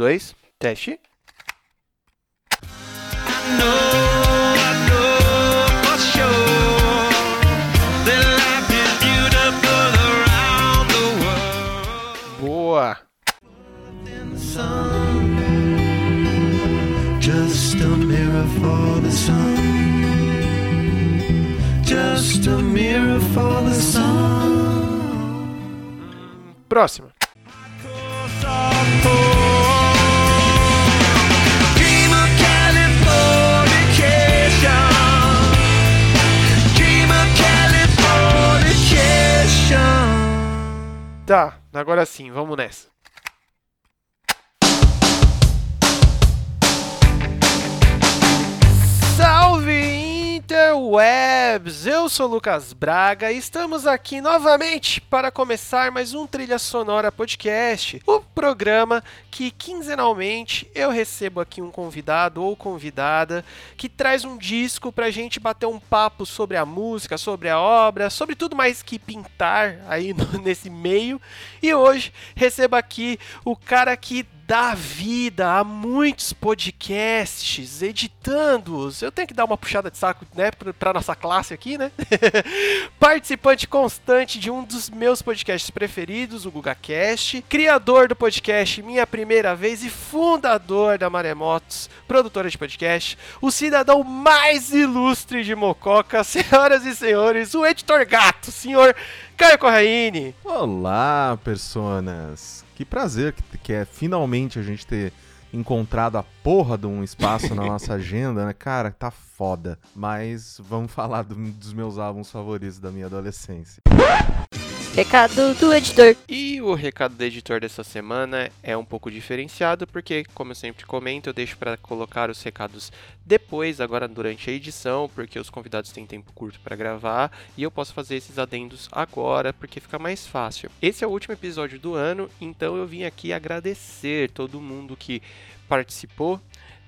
dois, teste. Boa! Just a mirror for the sun. Just a mirror for the sun. Próxima. Tá, agora sim, vamos nessa. Salve interwebs! Eu sou Lucas Braga e estamos aqui novamente para começar mais um Trilha Sonora Podcast, o programa que quinzenalmente eu recebo aqui um convidado ou convidada que traz um disco pra gente bater um papo sobre a música, sobre a obra, sobre tudo mais que pintar aí no- nesse meio. E hoje recebo aqui o cara que dá vida a muitos podcasts, editando-os. Eu tenho que dar uma puxada de saco, né, pra, nossa classe aqui, né? Participante constante de um dos meus podcasts preferidos, o GugaCast, criador do podcast Minha Primeira Vez e fundador da Maremotos, produtora de podcast, o cidadão mais ilustre de Mococa, senhoras e senhores, o editor gato, senhor Caio Corraine. Olá, personas! Que prazer que, que é finalmente a gente ter encontrado a porra de um espaço na nossa agenda, né? Cara, tá foda. Mas vamos falar do- dos meus álbuns favoritos da minha adolescência. Recado do editor. E o recado do editor dessa semana é um pouco diferenciado, porque, como eu sempre comento, eu deixo para colocar os recados depois, agora durante a edição, porque os convidados têm tempo curto para gravar e eu posso fazer esses adendos agora, porque fica mais fácil. Esse é o último episódio do ano, então eu vim aqui agradecer todo mundo que participou.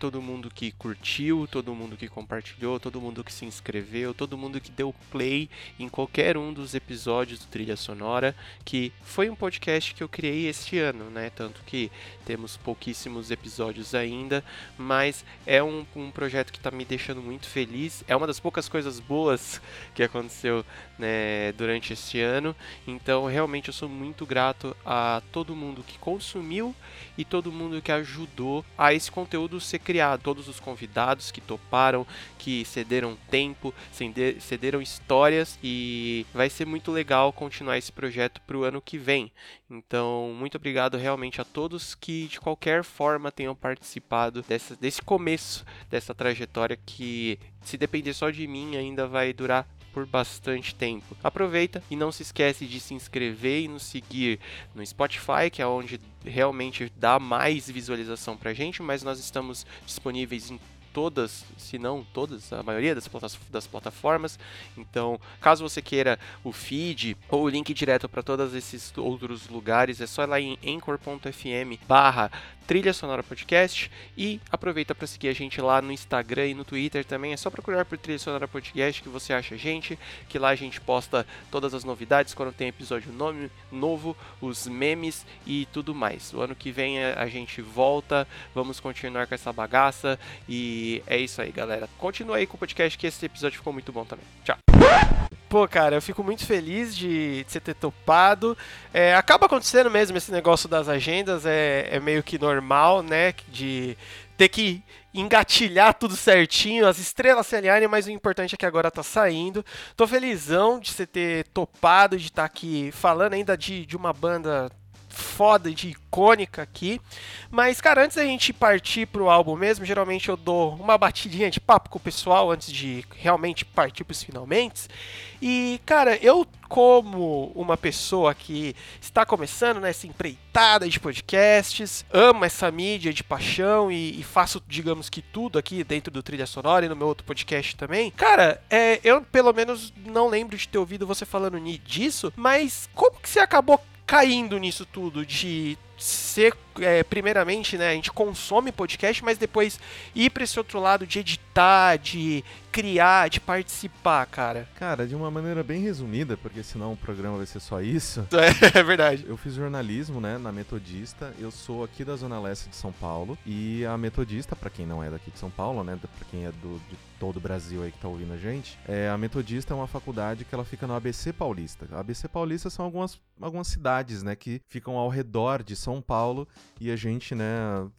Todo mundo que curtiu, todo mundo que compartilhou, todo mundo que se inscreveu, todo mundo que deu play em qualquer um dos episódios do Trilha Sonora que foi um podcast que eu criei este ano, né? Tanto que temos pouquíssimos episódios ainda, mas é um, um projeto que está me deixando muito feliz. É uma das poucas coisas boas que aconteceu né, durante este ano. Então, realmente, eu sou muito grato a todo mundo que consumiu e todo mundo que ajudou a esse conteúdo ser criado. Todos os convidados que toparam, que cederam tempo, cede- cederam histórias e vai ser muito legal continuar esse projeto para o ano que vem. Então, muito obrigado realmente a todos que de qualquer forma tenham participado dessa, desse começo dessa trajetória que, se depender só de mim, ainda vai durar por bastante tempo. Aproveita e não se esquece de se inscrever e nos seguir no Spotify, que é onde realmente dá mais visualização pra gente, mas nós estamos disponíveis em todas, se não todas, a maioria das, das plataformas. Então, caso você queira o feed ou o link direto para todos esses outros lugares, é só ir lá em anchor.fm barra Trilha Sonora Podcast e aproveita para seguir a gente lá no Instagram e no Twitter também. É só procurar por Trilha Sonora Podcast que você acha a gente, que lá a gente posta todas as novidades quando tem episódio nome, novo, os memes e tudo mais. O ano que vem a gente volta, vamos continuar com essa bagaça e é isso aí, galera. Continua aí com o podcast que esse episódio ficou muito bom também. Tchau. Pô, cara, eu fico muito feliz de, de você ter topado. É, acaba acontecendo mesmo esse negócio das agendas, é, é meio que normal, né? De ter que engatilhar tudo certinho, as estrelas se alinharem, mas o importante é que agora tá saindo. Tô felizão de você ter topado, de estar aqui falando ainda de, de uma banda foda, de icônica aqui. Mas, cara, antes da gente partir pro álbum mesmo, geralmente eu dou uma batidinha de papo com o pessoal antes de realmente partir pros finalmente. E, cara, eu, como uma pessoa que está começando nessa empreitada de podcasts, amo essa mídia de paixão e, e faço, digamos que tudo aqui dentro do Trilha Sonora e no meu outro podcast também. Cara, é, eu pelo menos não lembro de ter ouvido você falando disso, mas como que você acabou caindo nisso tudo de ser, é, primeiramente, né, a gente consome podcast, mas depois ir para esse outro lado de editar, de criar, de participar, cara? Cara, de uma maneira bem resumida, porque senão o programa vai ser só isso. É, é verdade. Eu fiz jornalismo, né, na Metodista. Eu sou aqui da Zona Leste de São Paulo. E a Metodista, para quem não é daqui de São Paulo, né, para quem é do, de todo o Brasil aí que tá ouvindo a gente, é, a Metodista é uma faculdade que ela fica no ABC Paulista. A ABC Paulista são algumas, algumas cidades, né, que ficam ao redor de São Paulo e a gente, né,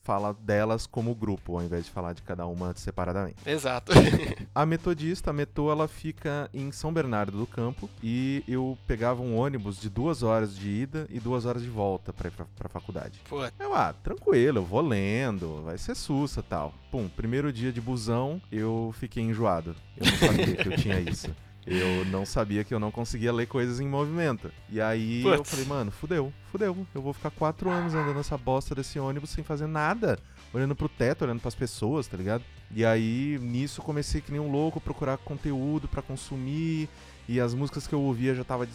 fala delas como grupo, ao invés de falar de cada uma separadamente. Exato. A Metodista, a Meto, ela fica em São Bernardo do Campo e eu pegava um ônibus de duas horas de ida e duas horas de volta pra ir pra, pra faculdade. Pô, Eu, ah, tranquilo, eu vou lendo, vai ser sussa tal. Pum, primeiro dia de busão, eu fiquei enjoado. Eu não sabia que eu tinha isso. Eu não sabia que eu não conseguia ler coisas em movimento. E aí eu Putz. falei, mano, fudeu, fudeu. Eu vou ficar quatro anos andando nessa bosta desse ônibus sem fazer nada. Olhando pro teto, olhando pras pessoas, tá ligado? E aí, nisso, comecei que nem um louco procurar conteúdo pra consumir. E as músicas que eu ouvia já tava de,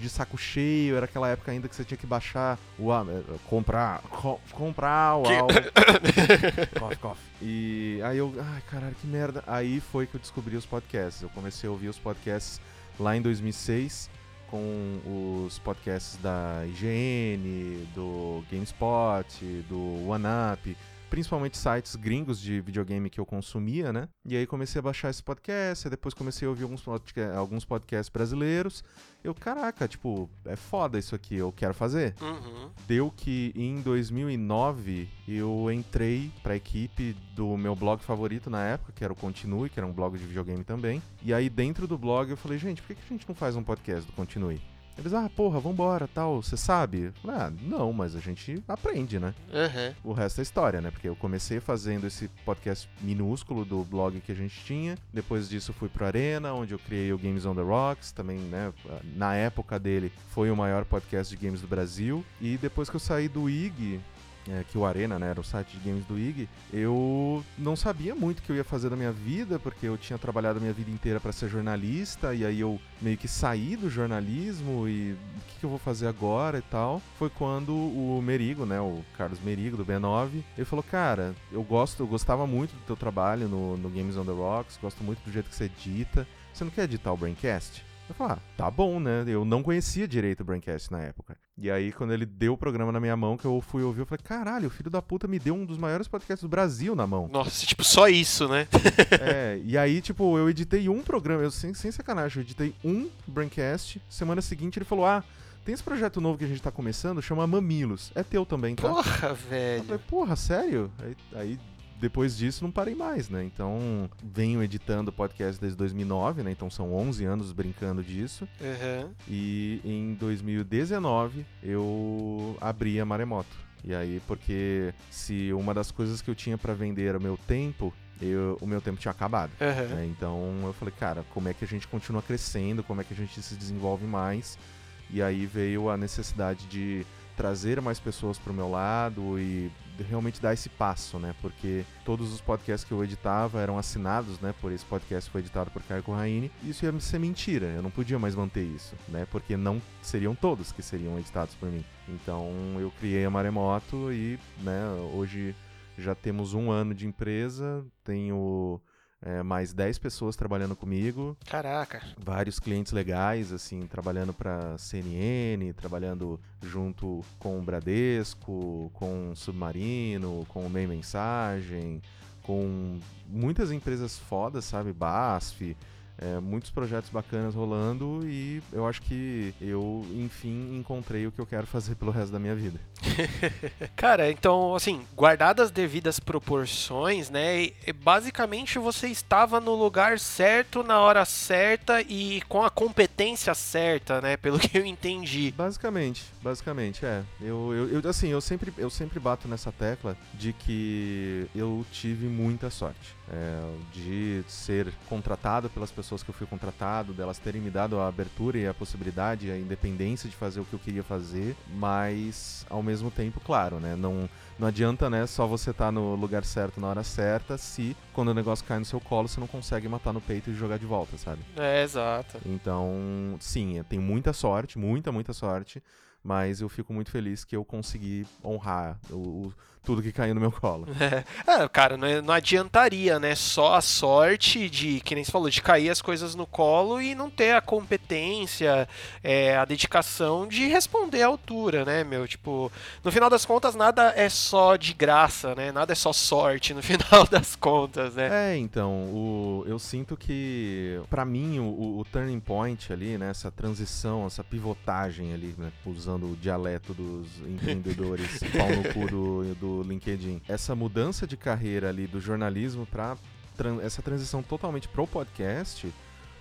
de saco cheio. Era aquela época ainda que você tinha que baixar o eh, comprar, co- comprar o álbum. coffee, coffee. E aí eu, ai caralho, que merda. Aí foi que eu descobri os podcasts. Eu comecei a ouvir os podcasts lá em 2006 com os podcasts da IGN, do GameSpot, do OneUp, principalmente sites gringos de videogame que eu consumia, né? E aí comecei a baixar esse podcast, aí depois comecei a ouvir alguns, podca- alguns podcasts brasileiros. Eu, caraca, tipo, é foda isso aqui, eu quero fazer. uhum. Deu que em 2009 eu entrei pra equipe do meu blog favorito na época, que era o Continue, que era um blog de videogame também. E aí dentro do blog eu falei, gente, por que que a gente não faz um podcast do Continue? Eles, ah, porra, vambora, tal, você sabe? Ah, não, mas a gente aprende, né? Uhum. O resto é história, né? Porque eu comecei fazendo esse podcast minúsculo do blog que a gente tinha. Depois disso fui pro Arena, onde eu criei o Games on the Rocks, também, né? Na época dele foi o maior podcast de games do Brasil. E depois que eu saí do IG, é, que o Arena, né, era o site de games do IG, eu não sabia muito o que eu ia fazer da minha vida, porque eu tinha trabalhado a minha vida inteira para ser jornalista, e aí eu meio que saí do jornalismo e o que, que eu vou fazer agora e tal. Foi quando o Merigo, né, o Carlos Merigo do B9, ele falou: "Cara, eu gosto, eu gostava muito do teu trabalho no, no Games on the Rocks, gosto muito do jeito que você edita. Você não quer editar o Braincast?" Eu falei, ah, tá bom, né? Eu não conhecia direito o Braincast na época. E aí, quando ele deu o programa na minha mão, que eu fui ouvir, eu falei, caralho, o filho da puta me deu um dos maiores podcasts do Brasil na mão. Nossa, tipo, só isso, né? É, e aí, tipo, eu editei um programa, eu sem, sem sacanagem, eu editei um Braincast. Semana seguinte ele falou: Ah, tem esse projeto novo que a gente tá começando, chama Mamilos. É teu também, tá? Porra, Eu velho. falei, porra, sério? Aí, aí, depois disso não parei mais, né? Então, venho editando podcast desde 2009, né? Então são 11 anos brincando disso. Uhum. E em 2019 eu abri a Maremoto. E aí, porque se uma das coisas que eu tinha pra vender era o meu tempo, eu- o meu tempo tinha acabado. Uhum. né? Então eu falei, cara, como é que a gente continua crescendo, como é que a gente se desenvolve mais? E aí veio a necessidade de trazer mais pessoas pro meu lado e realmente dar esse passo, né? Porque todos os podcasts que eu editava eram assinados, né? Por esse podcast foi editado por Caio Corraine. Isso ia ser mentira, eu não podia mais manter isso, né? Porque não seriam todos que seriam editados por mim. Então eu criei a Maremoto e, né, hoje já temos um ano de empresa, tenho é, mais 10 pessoas trabalhando comigo, Caraca. vários clientes legais, assim, trabalhando para CNN, trabalhando junto com o Bradesco, com o Submarino, com o Meio Mensagem, com muitas empresas fodas, sabe? BASF, é, muitos projetos bacanas rolando e eu acho que eu, enfim, encontrei o que eu quero fazer pelo resto da minha vida. Cara, então, assim, guardadas as devidas proporções, né? basicamente você estava no lugar certo, na hora certa e com a competência certa, né? Pelo que eu entendi. Basicamente, basicamente, é. Eu, eu, eu, assim, eu sempre, eu sempre bato nessa tecla de que eu tive muita sorte. É, de ser contratado pelas pessoas que eu fui contratado, delas terem me dado a abertura e a possibilidade, a independência de fazer o que eu queria fazer, mas ao mesmo tempo, claro, né? Não, não adianta, né, só você estar no lugar certo na hora certa se quando o negócio cai no seu colo você não consegue matar no peito e jogar de volta, sabe? É, exato. Então, sim, eu tenho muita sorte, muita, muita sorte, Mas eu fico muito feliz que eu consegui honrar o, o- tudo que caiu no meu colo. É, cara, não, é- não adiantaria, né? Só a sorte de, que nem você falou, de cair as coisas no colo e não ter a competência, é, a dedicação de responder à altura, né, meu? Tipo, no final das contas, nada é só de graça, né? Nada é só sorte no final das contas, né? É, então, o- eu sinto que, pra mim, o, o- o turning point ali, né, essa transição, essa pivotagem ali, né, usando o dialeto dos empreendedores pau no cu do, do LinkedIn, essa mudança de carreira ali do jornalismo pra tran- essa transição totalmente pro podcast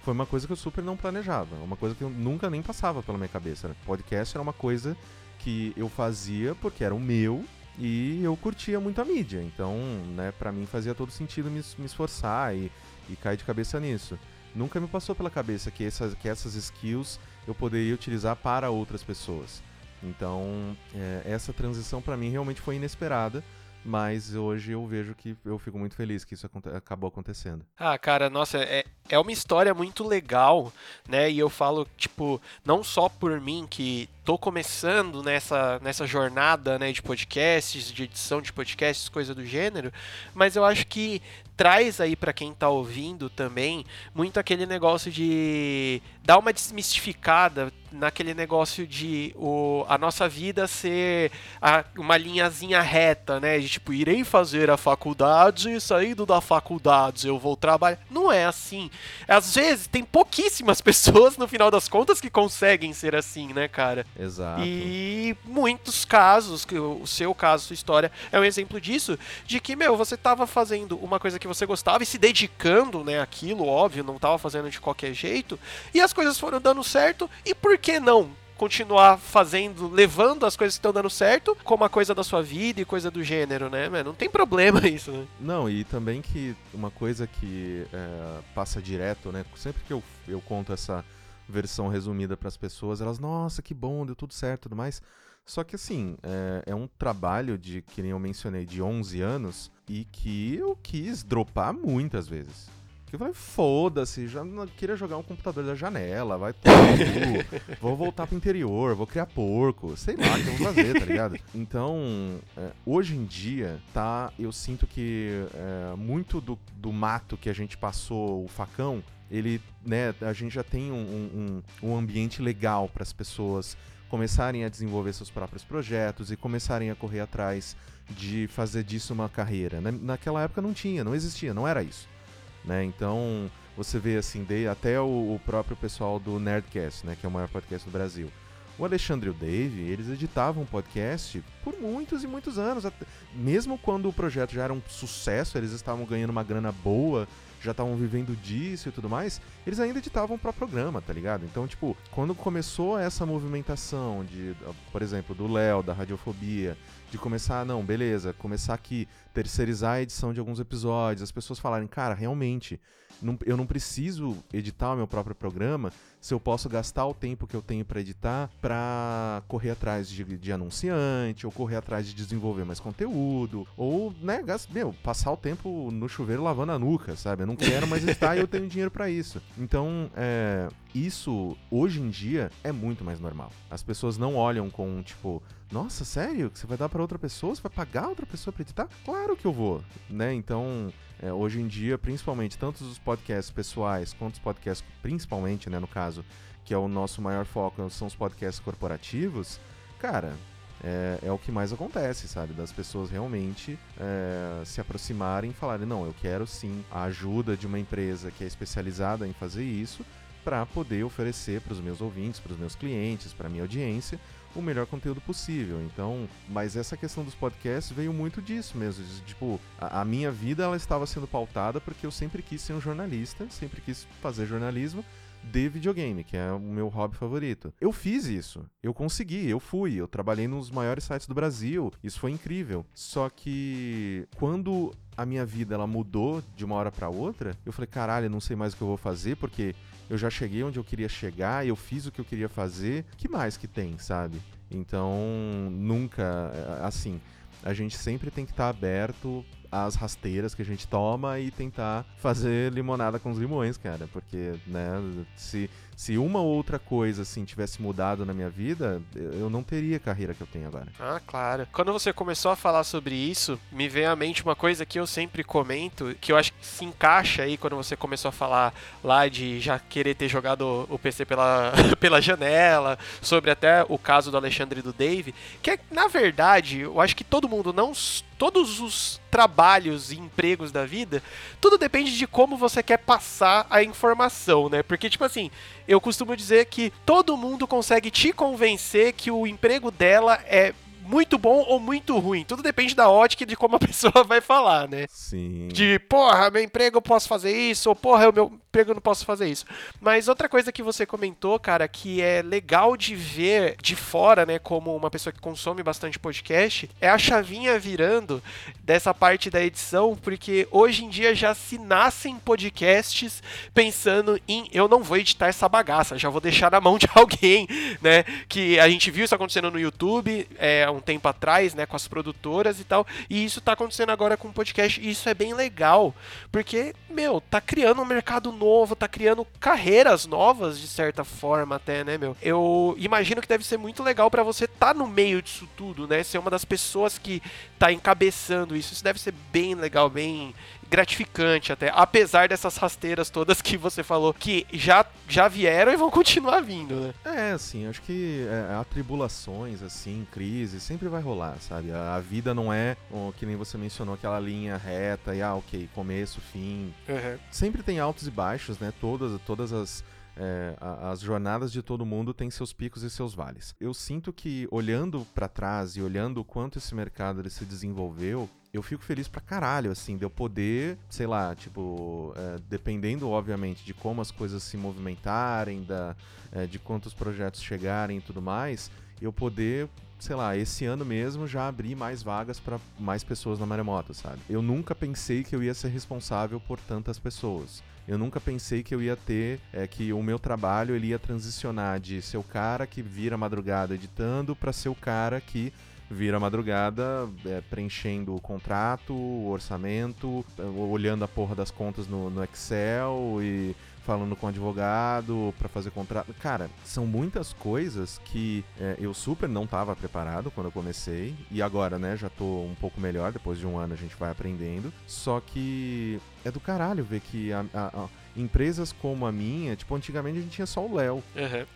foi uma coisa que eu super não planejava, uma coisa que eu nunca nem passava pela minha cabeça. Né? Podcast era uma coisa que eu fazia porque era o meu e eu curtia muito a mídia. Então, né, para mim fazia todo sentido me, me esforçar e, e cair de cabeça nisso. Nunca me passou pela cabeça que essas, que essas skills eu poderia utilizar para outras pessoas. Então, é, essa transição para mim realmente foi inesperada, mas hoje eu vejo que eu fico muito feliz que isso aconte- acabou acontecendo. Ah, cara, nossa, é, é uma história muito legal, né? E eu falo, tipo, não só por mim que tô começando nessa, nessa jornada, né, de podcasts, de edição de podcasts, coisa do gênero, mas eu acho que traz aí pra quem tá ouvindo também muito aquele negócio de dar uma desmistificada naquele negócio de o, a nossa vida ser a- uma linhazinha reta, né? De tipo, irei fazer a faculdade, saindo da faculdade eu vou trabalhar. Não é assim. Às vezes tem pouquíssimas pessoas no final das contas que conseguem ser assim, né, cara? Exato. E muitos casos, que o seu caso, sua história, é um exemplo disso, de que, meu, você tava fazendo uma coisa que você gostava e se dedicando, né, aquilo, óbvio, não tava fazendo de qualquer jeito, e as coisas foram dando certo, e por que não? Continuar fazendo, levando as coisas que estão dando certo como uma coisa da sua vida e coisa do gênero, né? Não tem problema isso, né? Não, e também que uma coisa que é, passa direto, né? Sempre que eu, eu conto essa versão resumida para as pessoas, elas, nossa, que bom, deu tudo certo e tudo mais. Só que assim, é, é um trabalho de, que nem eu mencionei, de 11 anos e que eu quis dropar muitas vezes. Eu falei, foda-se, já não queria jogar um computador da janela, vai cu, vou voltar pro interior, vou criar porco, sei lá o que eu vou fazer, tá ligado? Então, é, hoje em dia, tá, eu sinto que é, muito do, do mato que a gente passou, o facão, ele, né, a gente já tem um, um, um ambiente legal para as pessoas começarem a desenvolver seus próprios projetos e começarem a correr atrás de fazer disso uma carreira. Na, naquela época não tinha, não existia, não era isso. Né? Então, você vê assim, de, até o, o próprio pessoal do Nerdcast, né, que é o maior podcast do Brasil. O Alexandre e o Dave, eles editavam podcast por muitos e muitos anos. até- mesmo quando o projeto já era um sucesso, eles estavam ganhando uma grana boa, já estavam vivendo disso e tudo mais, eles ainda editavam para programa, tá ligado? Então, tipo, quando começou essa movimentação de, por exemplo, do Léo, da Radiofobia, de começar, não, beleza, começar aqui, terceirizar a edição de alguns episódios, as pessoas falarem, cara, realmente, eu não preciso editar o meu próprio programa se eu posso gastar o tempo que eu tenho para editar para correr atrás de, de anunciante, ou correr atrás de desenvolver mais conteúdo, ou, né, meu, passar o tempo no chuveiro lavando a nuca, sabe? Eu não quero mais editar e eu tenho dinheiro para isso. Então, é, isso, hoje em dia, é muito mais normal. As pessoas não olham com, tipo, nossa, sério? Que você vai dar para outra pessoa? Você vai pagar outra pessoa pra editar? Claro que eu vou, né? Então, é, hoje em dia, principalmente, tanto os podcasts pessoais quanto os podcasts, principalmente, né, no caso, que é o nosso maior foco, são os podcasts corporativos, cara, é, é o que mais acontece, sabe? Das pessoas realmente é, se aproximarem e falarem, não, eu quero sim a ajuda de uma empresa que é especializada em fazer isso para poder oferecer para os meus ouvintes, para os meus clientes, para minha audiência, o melhor conteúdo possível. Então, mas essa questão dos podcasts veio muito disso mesmo. de, tipo, a, a minha vida ela estava sendo pautada porque eu sempre quis ser um jornalista, sempre quis fazer jornalismo de videogame, que é o meu hobby favorito. Eu fiz isso, eu consegui, eu fui, eu trabalhei nos maiores sites do Brasil, isso foi incrível. Só que quando a minha vida ela mudou de uma hora para outra, eu falei, caralho, não sei mais o que eu vou fazer porque eu já cheguei onde eu queria chegar, eu fiz o que eu queria fazer. Que mais que tem, sabe? Então, nunca assim, a gente sempre tem que estar aberto as rasteiras que a gente toma e tentar fazer limonada com os limões, cara. Porque, né, se, se uma ou outra coisa, assim, tivesse mudado na minha vida, eu não teria a carreira que eu tenho agora. Ah, claro. Quando você começou a falar sobre isso, me veio à mente uma coisa que eu sempre comento, que eu acho que se encaixa aí quando você começou a falar lá de já querer ter jogado o PC pela, pela janela, sobre até o caso do Alexandre e do Dave, que é, na verdade, eu acho que todo mundo, não todos os trabalhos e empregos da vida, tudo depende de como você quer passar a informação, né? Porque, tipo assim, eu costumo dizer que todo mundo consegue te convencer que o emprego dela é muito bom ou muito ruim. Tudo depende da ótica de como a pessoa vai falar, né? Sim. De, porra, meu emprego eu posso fazer isso, ou porra, o meu emprego eu não posso fazer isso. Mas outra coisa que você comentou, cara, que é legal de ver de fora, né, como uma pessoa que consome bastante podcast, é a chavinha virando dessa parte da edição, porque hoje em dia já se nascem podcasts pensando em eu não vou editar essa bagaça, já vou deixar na mão de alguém, né? Que a gente viu isso acontecendo no YouTube é, há um tempo atrás, né, com as produtoras e tal, e isso tá acontecendo agora com o podcast, e isso é bem legal, porque, meu, tá criando um mercado novo, tá criando carreiras novas, de certa forma até, né, meu? Eu imagino que deve ser muito legal pra você tá no meio disso tudo, né? Ser uma das pessoas que tá encabeçando isso. Isso deve ser bem legal, bem gratificante até, apesar dessas rasteiras todas que você falou que já, já vieram e vão continuar vindo, né? É, assim, acho que é, há tribulações, assim, crises, sempre vai rolar, sabe? A, a vida não é, ó, que nem você mencionou, aquela linha reta e, ah, ok, começo, fim. Sempre tem altos e baixos, né? Todas, todas as, é, a- as jornadas de todo mundo têm seus picos e seus vales. Eu sinto que, olhando pra trás e olhando o quanto esse mercado ele se desenvolveu, eu fico feliz pra caralho, assim, de eu poder, sei lá, tipo, é, dependendo, obviamente, de como as coisas se movimentarem, da, é, de quantos projetos chegarem e tudo mais, eu poder, sei lá, esse ano mesmo já abrir mais vagas pra mais pessoas na Maremoto, sabe? Eu nunca pensei que eu ia ser responsável por tantas pessoas. Eu nunca pensei que eu ia ter, é, que o meu trabalho ele ia transicionar de ser o cara que vira madrugada editando pra ser o cara que vira madrugada é, preenchendo o contrato, o orçamento, olhando a porra das contas no, no Excel e falando com advogado pra fazer contrato. Cara, são muitas coisas que é, eu super não tava preparado quando eu comecei e agora, né, já tô um pouco melhor, depois de um ano a gente vai aprendendo. Só que é do caralho ver que a- a- a- empresas como a minha, tipo, antigamente a gente tinha só o Léo,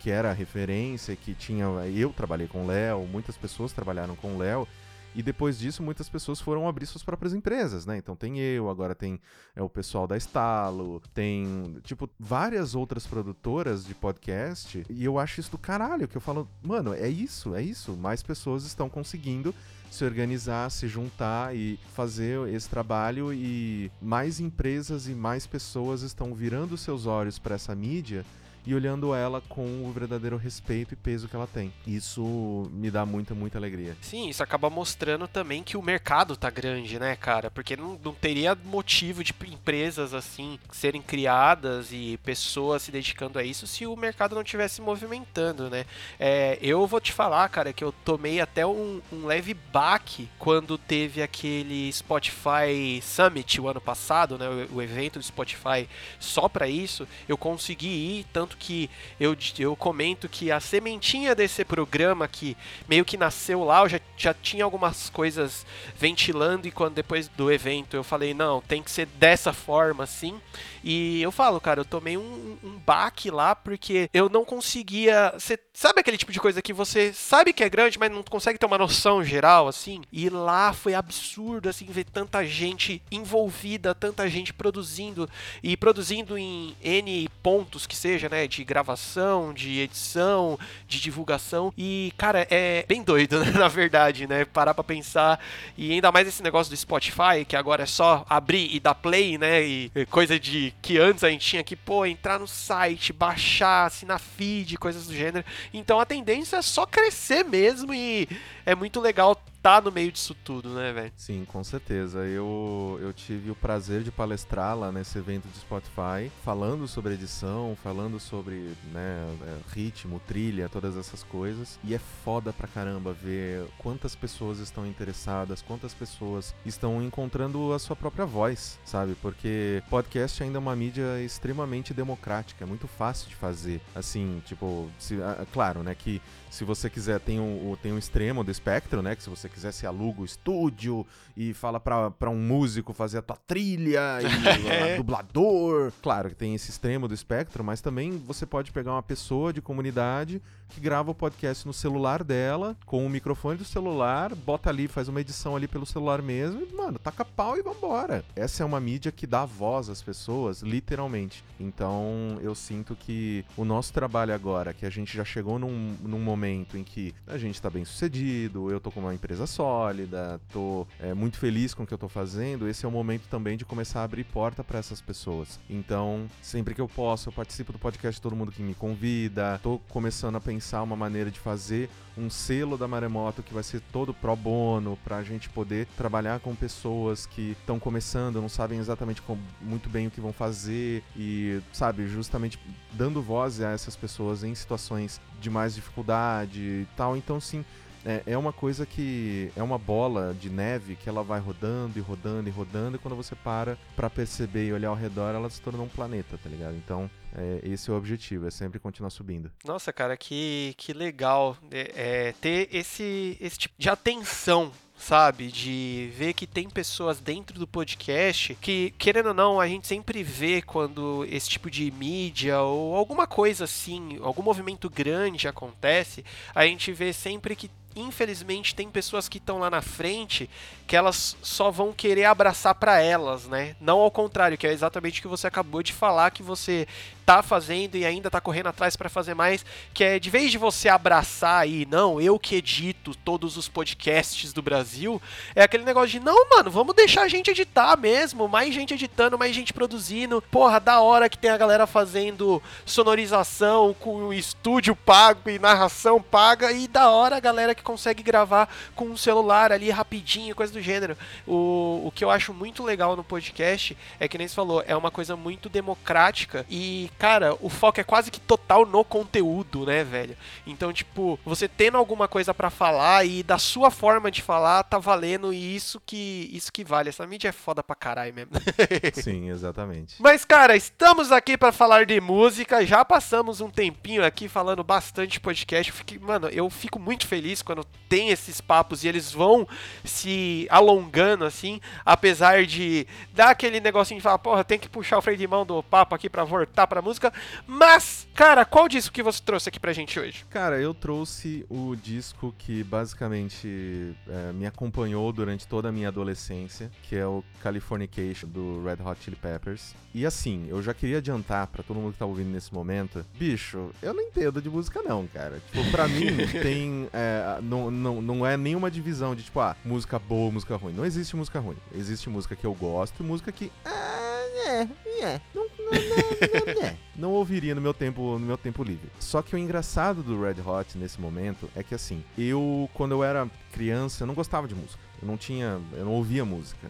que era a referência, que tinha. Eu trabalhei com o Léo, muitas pessoas trabalharam com o Léo. E depois disso, muitas pessoas foram abrir suas próprias empresas, né? Então tem eu, agora tem é, o pessoal da Estalo, tem, tipo, várias outras produtoras de podcast. E eu acho isso do caralho, que eu falo, mano, é isso, é isso. Mais pessoas estão conseguindo se organizar, se juntar e fazer esse trabalho e mais empresas e mais pessoas estão virando seus olhos para essa mídia e olhando ela com o verdadeiro respeito e peso que ela tem. Isso me dá muita, muita alegria. Sim, isso acaba mostrando também que o mercado tá grande, né, cara? Porque não, não teria motivo de empresas assim serem criadas e pessoas se dedicando a isso se o mercado não estivesse movimentando, né? É, eu vou te falar, cara, que eu tomei até um, um leve baque quando teve aquele Spotify Summit o ano passado, né? O, o evento do Spotify só pra isso. Eu consegui ir, tanto que eu, eu comento que a sementinha desse programa que meio que nasceu lá, eu já, já tinha algumas coisas ventilando e quando depois do evento eu falei, não, tem que ser dessa forma assim. E eu falo, cara, eu tomei um, um baque lá porque eu não conseguia. Cê, sabe aquele tipo de coisa que você sabe que é grande, mas não consegue ter uma noção geral, assim? E lá foi absurdo, assim, ver tanta gente envolvida, tanta gente produzindo e produzindo em N pontos que seja, né? De gravação, de edição, de divulgação. E, cara, é bem doido, né, na verdade, né? Parar pra pensar. E ainda mais esse negócio do Spotify, que agora é só abrir e dar play, né? E e coisa de que antes a gente tinha que, pô, entrar no site, baixar, assinar feed, coisas do gênero. Então a tendência é só crescer mesmo e é muito legal tá no meio disso tudo, né, velho? Sim, com certeza. Eu, eu tive o prazer de palestrar lá nesse evento do Spotify, falando sobre edição, falando sobre né, é, ritmo, trilha, todas essas coisas. E é foda pra caramba ver quantas pessoas estão interessadas, quantas pessoas estão encontrando a sua própria voz, sabe? Porque podcast ainda é uma mídia extremamente democrática, é muito fácil de fazer. Assim, tipo, se, ah, claro, né, que se você quiser, tem um, tem um extremo do espectro, né? Que se você quiser, se aluga o estúdio e fala pra, pra um músico fazer a tua trilha e É. dublador. Claro que tem esse extremo do espectro, mas também você pode pegar uma pessoa de comunidade que grava o podcast no celular dela, com o microfone do celular, bota ali, faz uma edição ali pelo celular mesmo e, mano, taca pau e vambora. Essa é uma mídia que dá voz às pessoas, literalmente. Então, eu sinto que o nosso trabalho agora, que a gente já chegou num, num momento em que a gente tá bem sucedido, eu tô com uma empresa sólida, tô é, muito feliz com o que eu tô fazendo, esse é o momento também de começar a abrir porta para essas pessoas. Então, sempre que eu posso, eu participo do podcast de todo mundo que me convida, tô começando a pensar uma maneira de fazer um selo da Maremoto que vai ser todo pro bono, pra gente poder trabalhar com pessoas que estão começando, não sabem exatamente com- muito bem o que vão fazer e, sabe, justamente dando voz a essas pessoas em situações de mais dificuldade e tal. Então, sim, é, é uma coisa que é uma bola de neve que ela vai rodando e rodando e rodando e quando você para pra perceber e olhar ao redor, ela se tornou um planeta, tá ligado? Então, é, esse é o objetivo, é sempre continuar subindo. Nossa, cara, que, que legal é, é, ter esse, esse tipo de atenção, sabe? De ver que tem pessoas dentro do podcast que, querendo ou não, a gente sempre vê quando esse tipo de mídia ou alguma coisa assim, algum movimento grande acontece, a gente vê sempre que. Infelizmente tem pessoas que estão lá na frente que elas só vão querer abraçar pra elas, né? Não ao contrário, que é exatamente o que você acabou de falar que você tá fazendo e ainda tá correndo atrás pra fazer mais, que é de vez de você abraçar aí, não, eu que edito todos os podcasts do Brasil, é aquele negócio de, não, mano, vamos deixar a gente editar mesmo, mais gente editando, mais gente produzindo. Porra, da hora que tem a galera fazendo sonorização com estúdio pago e narração paga e da hora a galera que consegue gravar com um celular ali rapidinho, coisa do gênero. O, o que eu acho muito legal no podcast é que nem você falou, é uma coisa muito democrática e, cara, o foco é quase que total no conteúdo, né, velho? Então, tipo, você tendo alguma coisa pra falar e da sua forma de falar, tá valendo e isso que isso que vale. Essa mídia é foda pra caralho mesmo. Sim, exatamente. Mas, cara, estamos aqui pra falar de música. Já passamos um tempinho aqui falando bastante podcast. Eu fiquei- mano, eu fico muito feliz quando tem esses papos e eles vão se alongando assim, apesar de dar aquele negocinho de falar, porra, tem que puxar o freio de mão do papo aqui pra voltar pra música. Mas, cara, qual disco que você trouxe aqui pra gente hoje? Cara, eu trouxe o disco que basicamente é, me acompanhou durante toda a minha adolescência, que é o Californication do Red Hot Chili Peppers. E assim, eu já queria adiantar pra todo mundo que tá ouvindo nesse momento, bicho, eu não entendo de música não, cara. Tipo, pra mim tem, é, não, não, não é nenhuma divisão de tipo, ah, música boa, música ruim. Não existe música ruim. Existe música que eu gosto e música que, ah, é, é, não, não, não, é. não ouviria no meu tempo no meu tempo livre. Só que o engraçado do Red Hot nesse momento é que assim, eu quando eu era criança, eu não gostava de música. Eu não tinha, eu não ouvia música.